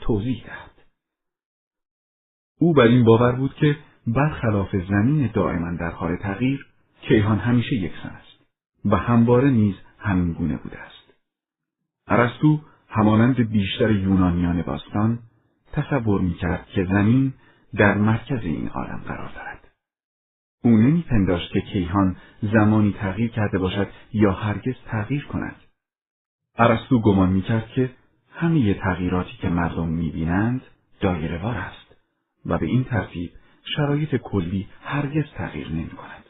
توضیح دهد. او بر این باور بود که برخلاف زمین دائما در حال تغییر کیهان همیشه یکسان است و همواره نیز همین گونه بوده است. ارسطو همانند بیشتر یونانیان باستان تصور می کرد که زمین در مرکز این عالم قرار دارد. او نمیپنداشت که کیهان زمانی تغییر کرده باشد یا هرگز تغییر کند. ارسطو گمان می‌کرد که همه تغییراتی که مردم می‌بینند دایرهوار است و به این ترتیب شرایط کلی هرگز تغییر نمی کند.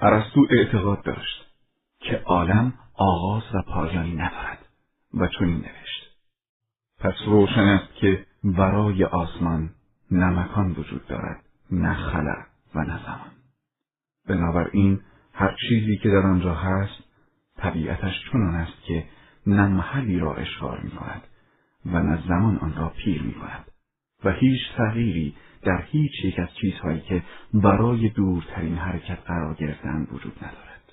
ارسطو اعتقاد داشت که عالم آغاز و پایانی ندارد و چنین نوشت. پس روشن است که ورای آسمان نه مکان وجود دارد نه خلع و نه زمان بنابراین هر چیزی که در آنجا هست طبیعتش چنان است که نه محلی را اشغال می کند و نه زمان آن را پیر می کند و هیچ تغییری در هیچ یک از چیزهایی که برای دورترین حرکت قرار گرفتن وجود ندارد.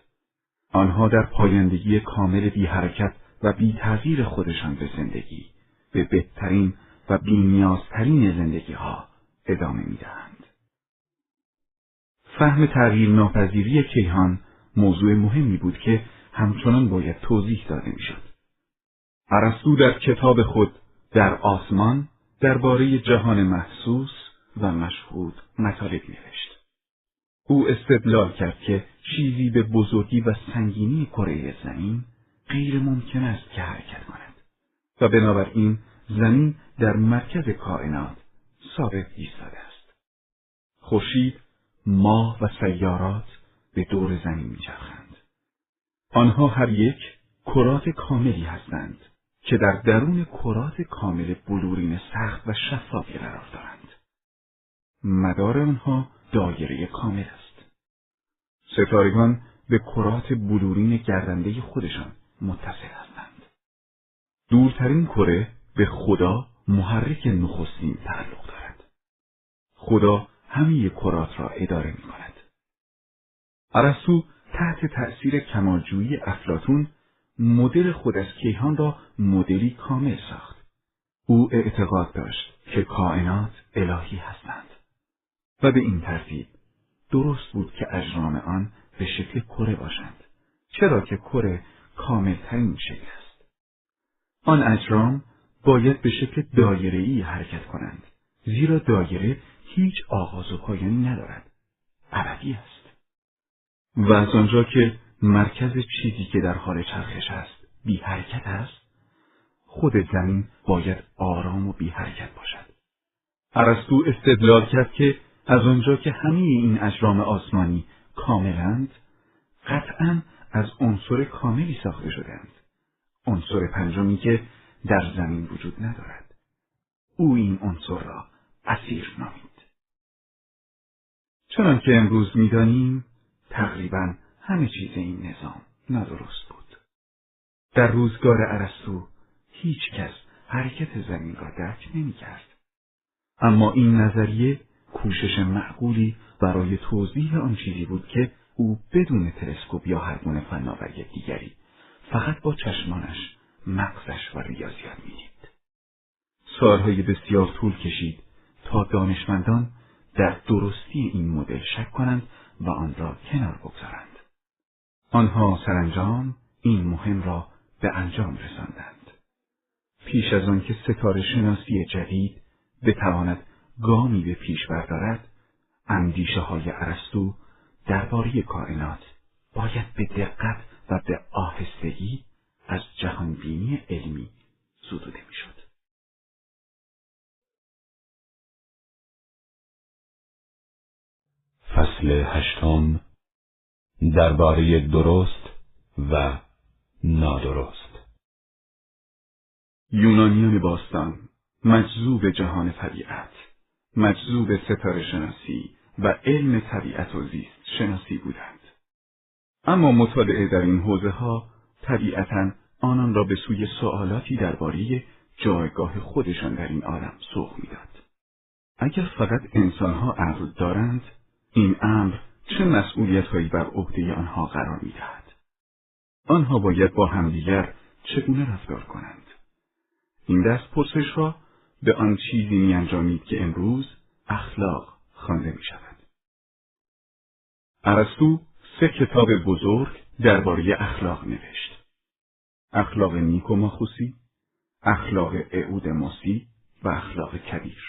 آنها در پایندگی کامل بی حرکت و بی تغییر خودشان به زندگی به بهترین و بینیازترین زندگی ها ادامه می دهند. فهم تغییر ناپذیری کیهان موضوع مهمی بود که همچنان باید توضیح داده می‌شد. ارسطو در کتاب خود در آسمان درباره جهان محسوس و مشهود مطالب نوشت. او استدلال کرد که چیزی به بزرگی و سنگینی کره زمین غیر ممکن است که حرکت کند و بنابراین زمین در مرکز کائنات ثابت ایستاده است. خورشید، ماه و سیارات به دور زمین میچرخند. آنها هر یک کرات کاملی هستند که در درون کرات کامل بلورین سخت و شفافی قرار دارند. مدار آنها دایره کامل است. ستارگان به کرات بلورین گردنده خودشان متصل هستند. دورترین کره به خدا محرک نخستین تعلق دارد. خدا همه کرات را اداره می کند. ارسطو تحت تأثیر کمالجویی افلاتون مدل خود از کیهان را مدلی کامل ساخت. او اعتقاد داشت که کائنات الهی هستند و به این ترتیب درست بود که اجرام آن به شکل کره باشند چرا که کره کاملترین شکل است. آن اجرام باید به شکل دایره‌ای حرکت کنند زیرا دایره هیچ آغاز و پایانی ندارد. ابدی است. و از آنجا که مرکز چیزی که در حال چرخش است بی حرکت است خود زمین باید آرام و بی حرکت باشد ارسطو استدلال کرد که از آنجا که همه این اجرام آسمانی کاملند قطعا از عنصر کاملی ساخته شدهاند عنصر پنجمی که در زمین وجود ندارد او این عنصر را اسیر نامید چنانکه که امروز می‌دانیم تقریبا همه چیز این نظام نادرست بود. در روزگار ارسطو هیچ کس حرکت زمین را درک نمی کرد. اما این نظریه کوشش معقولی برای توضیح آن چیزی بود که او بدون تلسکوپ یا هر گونه فناوری دیگری فقط با چشمانش مغزش و ریاضیات می‌دید. سالهای بسیار طول کشید تا دانشمندان در درستی این مدل شک کنند و آن را کنار بگذارند. آنها سرانجام این مهم را به انجام رساندند. پیش از آنکه ستاره شناسی جدید بتواند گامی به پیش بردارد، اندیشه های عرستو درباره کائنات باید به دقت و به آهستگی از جهانبینی علمی زدوده می‌شد. فصل هشتم درباره درست و نادرست یونانیان باستان مجذوب جهان طبیعت مجذوب ستاره شناسی و علم طبیعت و زیست شناسی بودند اما مطالعه در این حوزه ها طبیعتا آنان را به سوی سوالاتی درباره جایگاه خودشان در این عالم سوق می‌داد اگر فقط انسانها عقل دارند این امر چه مسئولیت هایی بر عهده آنها قرار می دهد؟ آنها باید با همدیگر چگونه رفتار کنند؟ این دست پرسش را به آن چیزی می انجامید که امروز اخلاق خوانده می شود. ارسطو سه کتاب بزرگ درباره اخلاق نوشت. اخلاق نیکوماخوسی، اخلاق اعود ماسی و اخلاق کبیر.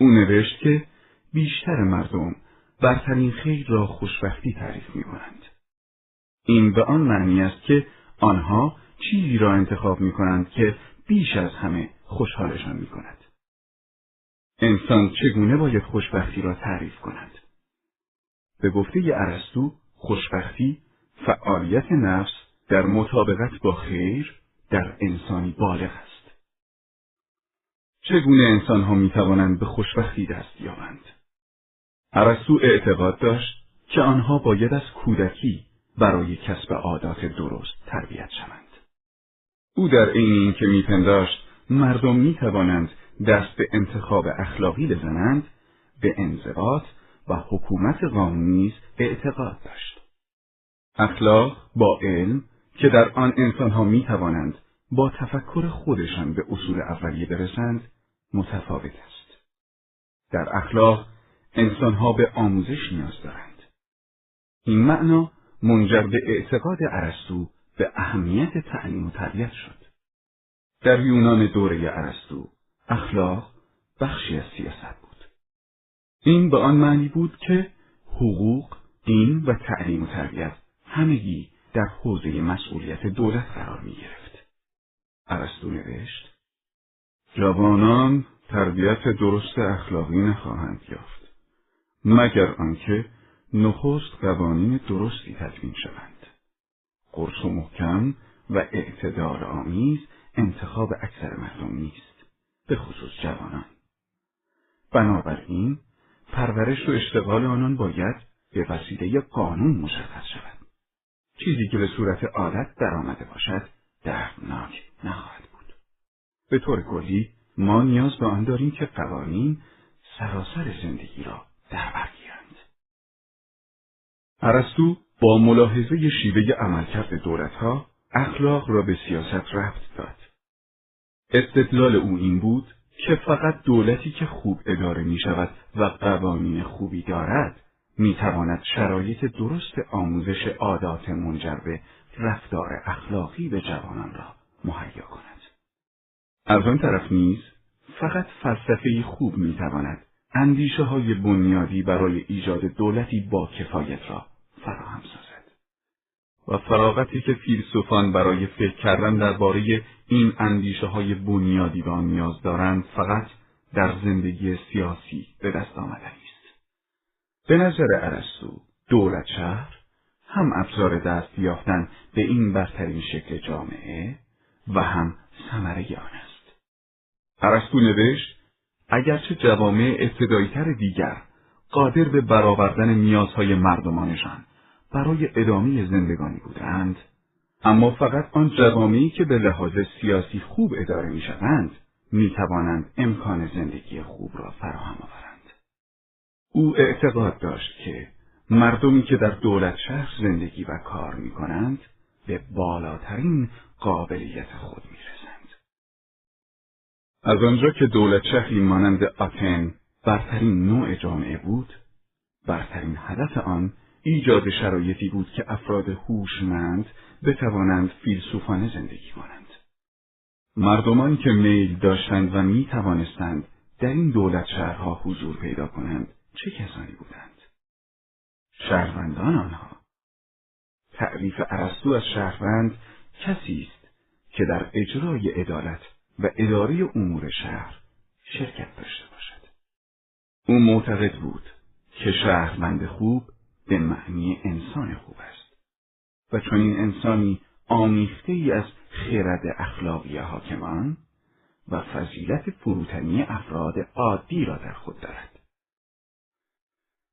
او نوشت که بیشتر مردم برترین خیر را خوشبختی تعریف می کنند. این به آن معنی است که آنها چیزی را انتخاب می کنند که بیش از همه خوشحالشان می کند. انسان چگونه باید خوشبختی را تعریف کند؟ به گفته ارسطو خوشبختی فعالیت نفس در مطابقت با خیر در انسانی بالغ است. چگونه انسانها می توانند به خوشبختی دست یابند؟ ارسطو اعتقاد داشت که آنها باید از کودکی برای کسب عادات درست تربیت شوند. او در عین اینکه میپنداشت مردم می‌توانند دست به انتخاب اخلاقی بزنند به انضباط و حکومت قانونی اعتقاد داشت. اخلاق با علم که در آن انسانها می توانند با تفکر خودشان به اصول اولیه برسند متفاوت است. در اخلاق انسانها به آموزش نیاز دارند. این معنا منجر به اعتقاد ارسطو به اهمیت تعلیم و تربیت شد. در یونان دوره ارسطو اخلاق بخشی از سیاست بود. این به آن معنی بود که حقوق، دین و تعلیم و تربیت همگی در حوزه مسئولیت دولت قرار می گرفت. ارسطو نوشت جوانان تربیت درست اخلاقی نخواهند یافت مگر آنکه نخست قوانین درستی تدوین شوند قرص و محکم و اعتدال آمیز انتخاب اکثر مردم نیست به خصوص جوانان بنابراین پرورش و اشتغال آنان باید به وسیله قانون مشخص شود. چیزی که به صورت عادت درآمده باشد دردناک نخواهد بود. به طور کلی ما نیاز به آن داریم که قوانین سراسر زندگی را در بر گیرند. ارسطو با ملاحظه شیوه عملکرد دولتها اخلاق را به سیاست رفت داد. استدلال او این بود که فقط دولتی که خوب اداره می شود و قوانین خوبی دارد می تواند شرایط درست آموزش عادات منجر به رفتار اخلاقی به جوانان را مهیا کند. از آن طرف نیز فقط فلسفه خوب می تواند اندیشه های بنیادی برای ایجاد دولتی با کفایت را فراهم سازد. و فراغتی که فیلسوفان برای فکر کردن درباره این اندیشه های بنیادی به آن نیاز دارند فقط در زندگی سیاسی به دست آمدنی است. به نظر ارسطو دولت شهر هم ابزار دست یافتن به این برترین شکل جامعه و هم ثمره آن است. ارسطو نوشت اگرچه جوامع ابتداییتر دیگر قادر به برآوردن نیازهای مردمانشان برای ادامه زندگانی بودند اما فقط آن جوامعی که به لحاظ سیاسی خوب اداره می شوند می توانند امکان زندگی خوب را فراهم آورند. او اعتقاد داشت که مردمی که در دولت شهر زندگی و کار می کنند به بالاترین قابلیت خود می رسند. از آنجا که دولت شهری مانند آتن برترین نوع جامعه بود، برترین هدف آن ایجاد شرایطی بود که افراد هوشمند بتوانند فیلسوفانه زندگی کنند. مردمان که میل داشتند و می توانستند در این دولت شهرها حضور پیدا کنند چه کسانی بودند؟ شهروندان آنها. تعریف ارسطو از شهروند کسی است که در اجرای عدالت و اداره امور شهر شرکت داشته باشد. او معتقد بود که شهروند خوب به معنی انسان خوب است و چون این انسانی آمیخته ای از خرد اخلاقی حاکمان و فضیلت فروتنی افراد عادی را در خود دارد.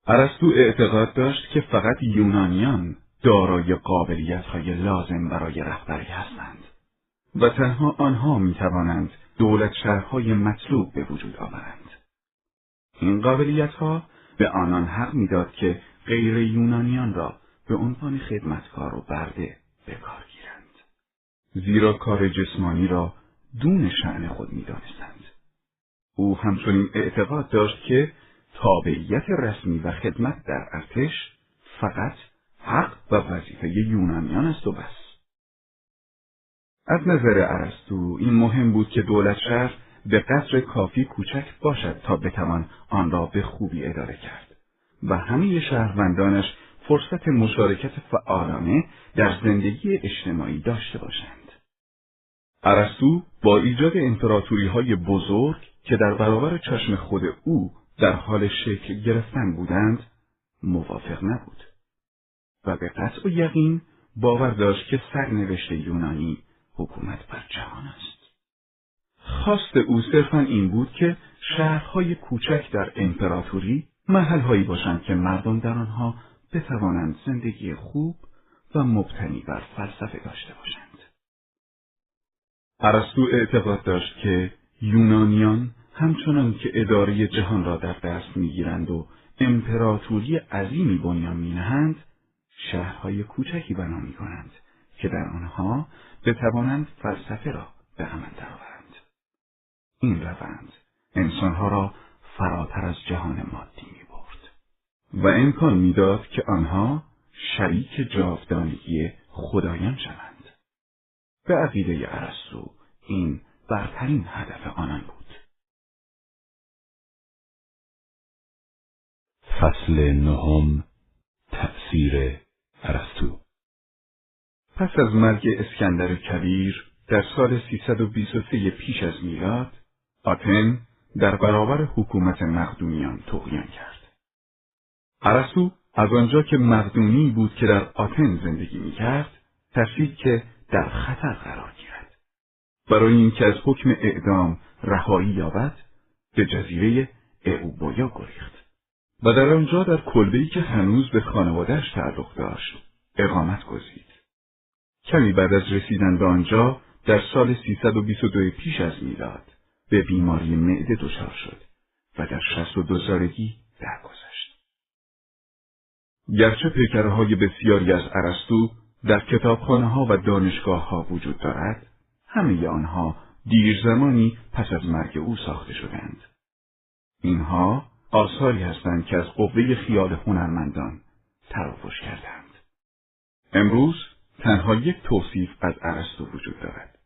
ارسطو اعتقاد داشت که فقط یونانیان دارای قابلیت‌های لازم برای رهبری هستند و تنها آنها می توانند دولت شهرهای مطلوب به وجود آورند. این قابلیت‌ها به آنان حق می‌داد که غیر یونانیان را به عنوان خدمتکار و برده به کار گیرند. زیرا کار جسمانی را دون شعن خود می‌دانستند. او همچنین اعتقاد داشت که تابعیت رسمی و خدمت در ارتش فقط حق و وظیفه یونانیان است و بس. از نظر ارسطو این مهم بود که دولت شهر به قدر کافی کوچک باشد تا بتوان آن را به خوبی اداره کرد و همه شهروندانش فرصت مشارکت فعالانه در زندگی اجتماعی داشته باشند. ارسطو با ایجاد امپراتوری های بزرگ که در برابر چشم خود او در حال شکل گرفتن بودند موافق نبود و به قطع و یقین باور داشت که سرنوشت یونانی حکومت بر جهان است. خواست او صرفا این بود که شهرهای کوچک در امپراتوری محلهایی باشند که مردم در آنها بتوانند زندگی خوب و مبتنی بر فلسفه داشته باشند. ارسطو اعتقاد داشت که یونانیان همچنان که اداره جهان را در دست می‌گیرند و امپراتوری عظیمی بنیان مینهند شهرهای کوچکی بنا کنند که در آنها بتوانند فلسفه را به عمل درآورند این روند انسانها را فراتر از جهان مادی می برد و امکان می‌داد که آنها شریک جاودانگی خدایان شوند. به عقیده ارسطو این برترین هدف آنان بود. فصل نهم تأثیر ارسطو پس از مرگ اسکندر کبیر در سال 323 پیش از میلاد آتن در برابر حکومت مقدونیان تقیان کرد. ارسطو از آنجا که مقدونی بود که در آتن زندگی می‌کرد ترسید که در خطر قرار گیرد. برای اینکه از حکم اعدام رهایی یابد به جزیره اوبویا گریخت و در آنجا در کلبه‌ای که هنوز به خانوادهش تعلق داشت اقامت گزید. کمی بعد از رسیدن به آنجا در سال 322 پیش از میلاد به بیماری معده دچار شد و در 62 سالگی درگذشت. گرچه پیکرهای بسیاری از ارسطو در کتابخانه ها و دانشگاه ها وجود دارد، همه آنها دیر زمانی پس از مرگ او ساخته شدند. اینها آثاری هستند که از قوه خیال هنرمندان تراوش کردند. امروز تنها یک توصیف از ارسطو وجود دارد.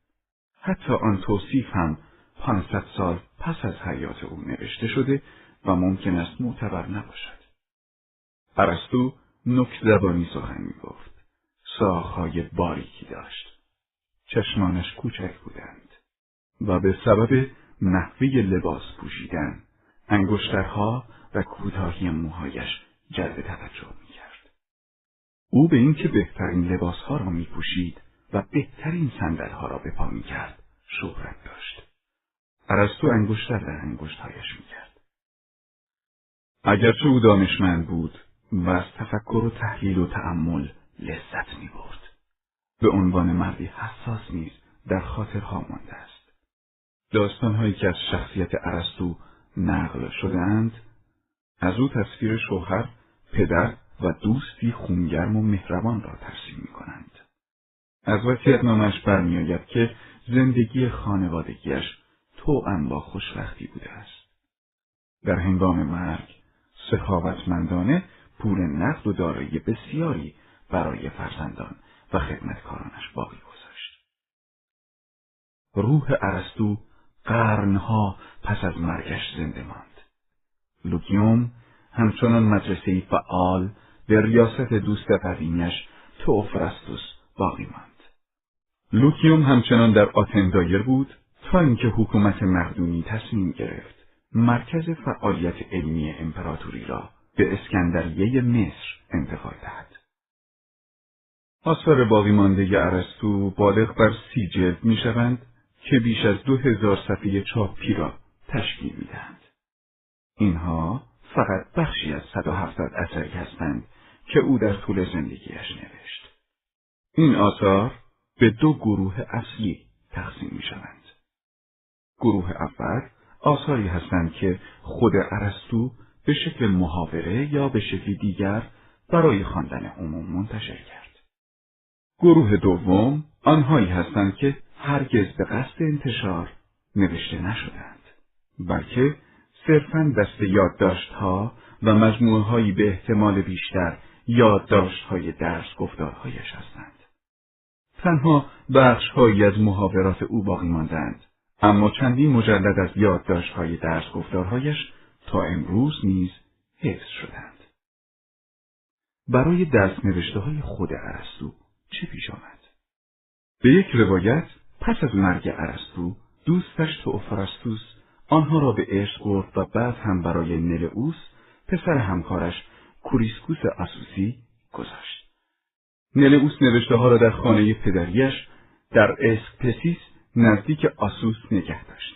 حتی آن توصیف هم پانصد سال پس از حیات او نوشته شده و ممکن است معتبر نباشد. ارسطو نک زبانی سخن می گفت. ساخهای باریکی داشت. چشمانش کوچک بودند و به سبب نحوه لباس پوشیدن انگشترها و کوتاهی موهایش جلب توجه می کرد. او به اینکه بهترین لباسها را می پوشید و بهترین صندلها را به پا می کرد شهرت داشت. ارسطو انگشتر در انگشتهایش می کرد. اگرچه او دانشمند بود و از تفکر و تحلیل و تأمل لذت می برد. به عنوان مردی حساس نیز در خاطرها مانده است. داستانهایی که از شخصیت ارسطو نقل شدهاند از او تصویر شوهر، پدر و دوستی خونگرم و مهربان را ترسیم می کنند. از وسیعتنامش برمیآید که زندگی خانوادگیش توأم با خوشبختی بوده است. در هنگام مرگ سخاوتمندانه پول نقد و دارایی بسیاری برای فرزندان و خدمتکارانش باقی گذاشت. روح ارسطو قرنها پس از مرگش زنده ماند. لوکیوم همچنان مدرسه فعال به ریاست دوست قدیمیش توفرستوس باقی ماند. لوکیوم همچنان در آتن دایر بود تا اینکه حکومت مقدونی تصمیم گرفت مرکز فعالیت علمی امپراتوری را به اسکندریه مصر انتقال دهد. آثار باقی مانده ارسطو بالغ بر سی جلد می شوند که بیش از دو هزار صفحه چاپی را تشکیل می دهند. اینها فقط بخشی از صد و هفتاد اثری هستند که او در طول زندگیش نوشت. این آثار به دو گروه اصلی تقسیم می شوند. گروه اول آثاری هستند که خود ارسطو به شکل محاوره یا به شکل دیگر برای خواندن عموم منتشر کرد. گروه دوم آنهایی هستند که هرگز به قصد انتشار نوشته نشدند، بلکه صرفا دست یادداشتها و مجموعه به احتمال بیشتر یادداشتهای درس گفتارهایش هستند. تنها بخشهایی از محاورات او باقی ماندند، اما چندین مجلد از یادداشتهای درس گفتارهایش تا امروز نیز حفظ شدند. برای دست نوشته های خود ارسطو چه پیش آمد؟ به یک روایت پس از مرگ ارسطو دوستش توفرستوس آنها را به ارث برد و بعد هم برای نلئوس پسر همکارش کوریسکوس آسوسی گذاشت. نلئوس نوشته ها را در خانه پدریش در اسکپسیس نزدیک آسوس نگه داشت.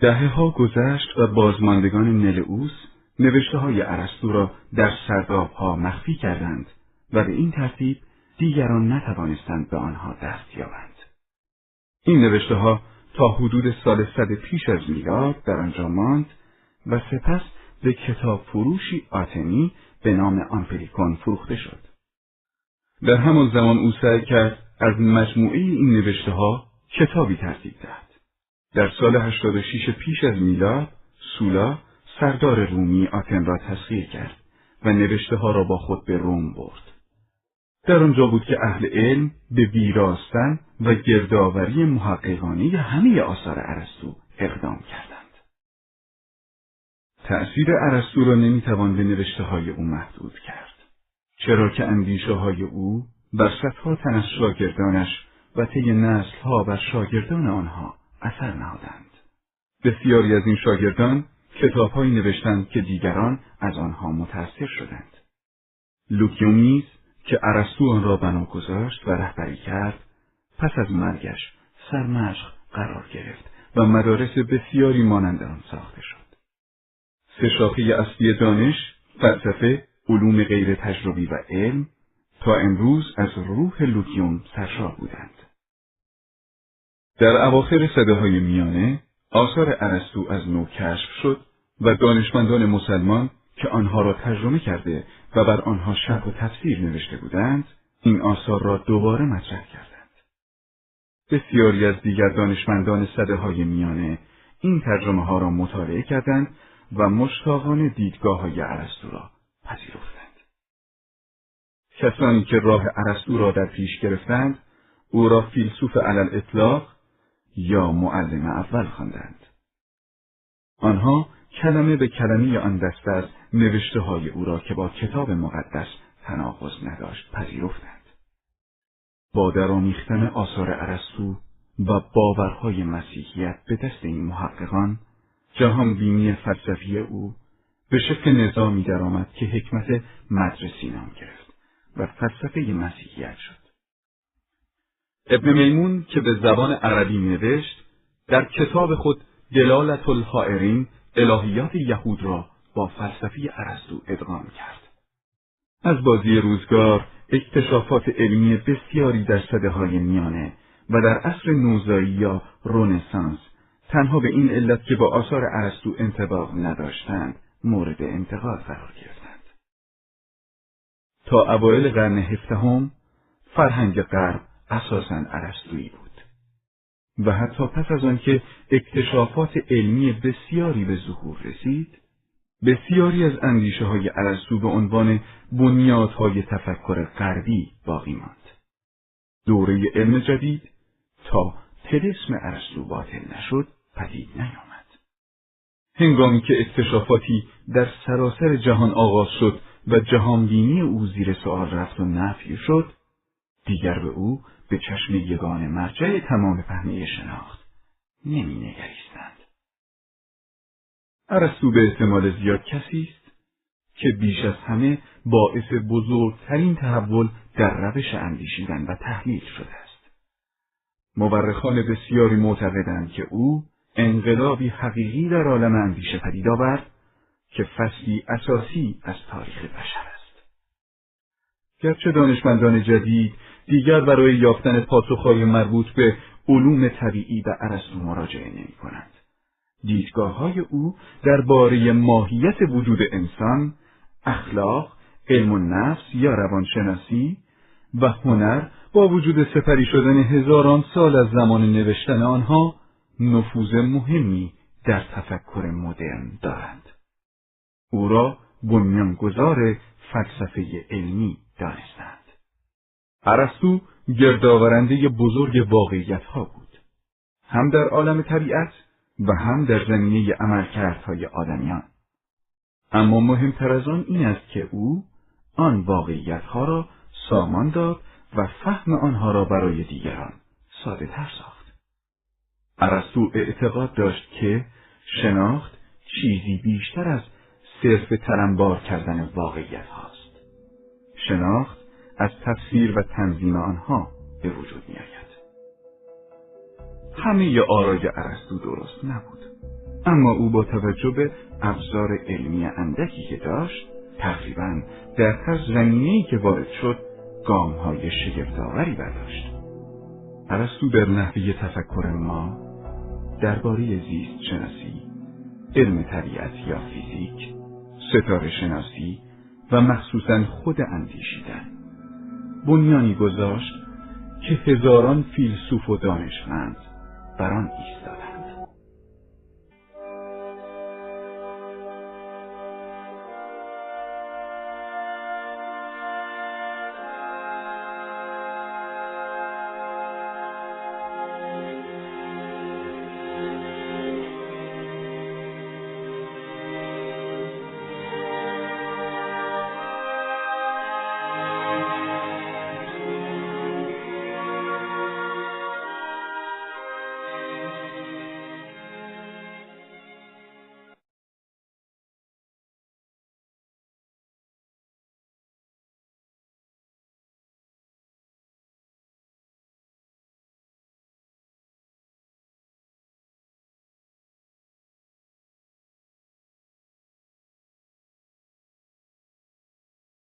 دهه ها گذشت و بازماندگان نلئوس نوشته های ارسطو را در سرداب ها مخفی کردند و به این ترتیب دیگران نتوانستند به آنها دست یابند. این نوشته ها تا حدود سال صد پیش از میلاد در آنجا ماند و سپس به کتاب فروشی آتنی به نام آمپلیکون فروخته شد. در همان زمان او سعی کرد از مجموعه این نوشته ها کتابی ترتیب دهد. در سال 86 پیش از میلاد سولا سردار رومی آتن را تسخیر کرد و نوشته ها را با خود به روم برد. در آنجا بود که اهل علم به ویراستن و گردآوری محققانه همه آثار ارسطو اقدام کردند. تأثیر ارسطو را نمی‌توان به نوشته های او محدود کرد. چرا که اندیشه های او بر صدها تن از شاگردانش و طی نسل ها بر شاگردان آنها اثر نهادند. بسیاری از این شاگردان کتابهایی نوشتند که دیگران از آنها متأثر شدند. لوکیوم نیز که ارسطو آن را بنا گذاشت و رهبری کرد پس از مرگش سرمشق قرار گرفت و مدارس بسیاری مانند آن ساخته شد. سه شاخه اصلی دانش، فلسفه، علوم غیر تجربی و علم تا امروز از روح لوکیوم سرشار بودند. در اواخر صده های میانه آثار ارسطو از نو کشف شد و دانشمندان مسلمان که آنها را ترجمه کرده و بر آنها شرح و تفسیر نوشته بودند این آثار را دوباره مطرح کردند. بسیاری از دیگر دانشمندان صده های میانه این ترجمه ها را مطالعه کردند و مشتاقانه دیدگاه های عرستو را پذیرفتند. کسانی که راه عرستو را در پیش گرفتند او را فیلسوف علل اطلاق یا معلم اول خواندند. آنها کلمه به کلمه آن دسته از نوشته های او را که با کتاب مقدس تناقض نداشت پذیرفتند. با درامیختن آثار ارسطو و باورهای مسیحیت به دست این محققان جهان بینی فلسفی او به شکل نظامی درآمد که حکمت مدرسی نام گرفت و فلسفه مسیحیت شد. ابن میمون که به زبان عربی نوشت در کتاب خود دلالت الحائرین الهیات یهود را با فلسفی ارسطو ادغام کرد. از بازی روزگار اکتشافات علمی بسیاری در صده های میانه و در عصر نوزایی یا رونسانس تنها به این علت که با آثار ارسطو انتباق نداشتند مورد انتقاد قرار گرفتند. تا اوایل قرن هفدهم فرهنگ غرب اساساً ارسطویی بود. و حتی پس از آنکه اکتشافات علمی بسیاری به ظهور رسید، بسیاری از اندیشه های ارسطو به عنوان بنیادهای تفکر غربی باقی ماند. دوره علم جدید تا تلسم ارسطو باطل نشد پدید نیامد. هنگامی که اکتشافاتی در سراسر جهان آغاز شد و جهانبینی او زیر سوال رفت و نفی شد، دیگر به او به چشم یگان مرجع تمام فهمی شناخت نمی نگریستند. ارسطو به احتمال زیاد کسی است که بیش از همه باعث بزرگترین تحول در روش اندیشیدن و تحلیل شده است. مورخان بسیاری معتقدند که او انقلابی حقیقی در عالم اندیشه پدید آورد که فصلی اساسی از تاریخ بشر است. گرچه دانشمندان جدید دیگر برای یافتن پاسخهای مربوط به علوم طبیعی و ارسطو مراجعه نمی کنند. دیدگاه های او درباره ماهیت وجود انسان، اخلاق، علم و نفس یا روانشناسی و هنر با وجود سپری شدن هزاران سال از زمان نوشتن آنها نفوذ مهمی در تفکر مدرن دارند. او را بنیانگذار فلسفه علمی دانستند. ارسطو گردآورنده بزرگ واقعیت ها بود. هم در عالم طبیعت و هم در زمینه عملکردهای آدمیان. اما مهمتر از آن این است که او آن واقعیت ها را سامان داد و فهم آنها را برای دیگران ساده تر ساخت. ارسطو اعتقاد داشت که شناخت چیزی بیشتر از صرف ترنبار کردن واقعیت هاست. شناخت از تفسیر و تنظیم آنها به وجود می آید. همه آرای ارسطو درست نبود. اما او با توجه به ابزار علمی اندکی که داشت تقریبا در هر زمینه‌ای که وارد شد گامهای شگفتآوری برداشت. ارسطو در نحوه تفکر ما درباره زیست شناسی، علم طبیعت یا فیزیک، ستاره شناسی و مخصوصا خود اندیشیدن. بنیانی گذاشت که هزاران فیلسوف و دانشمند بر آن ایستاد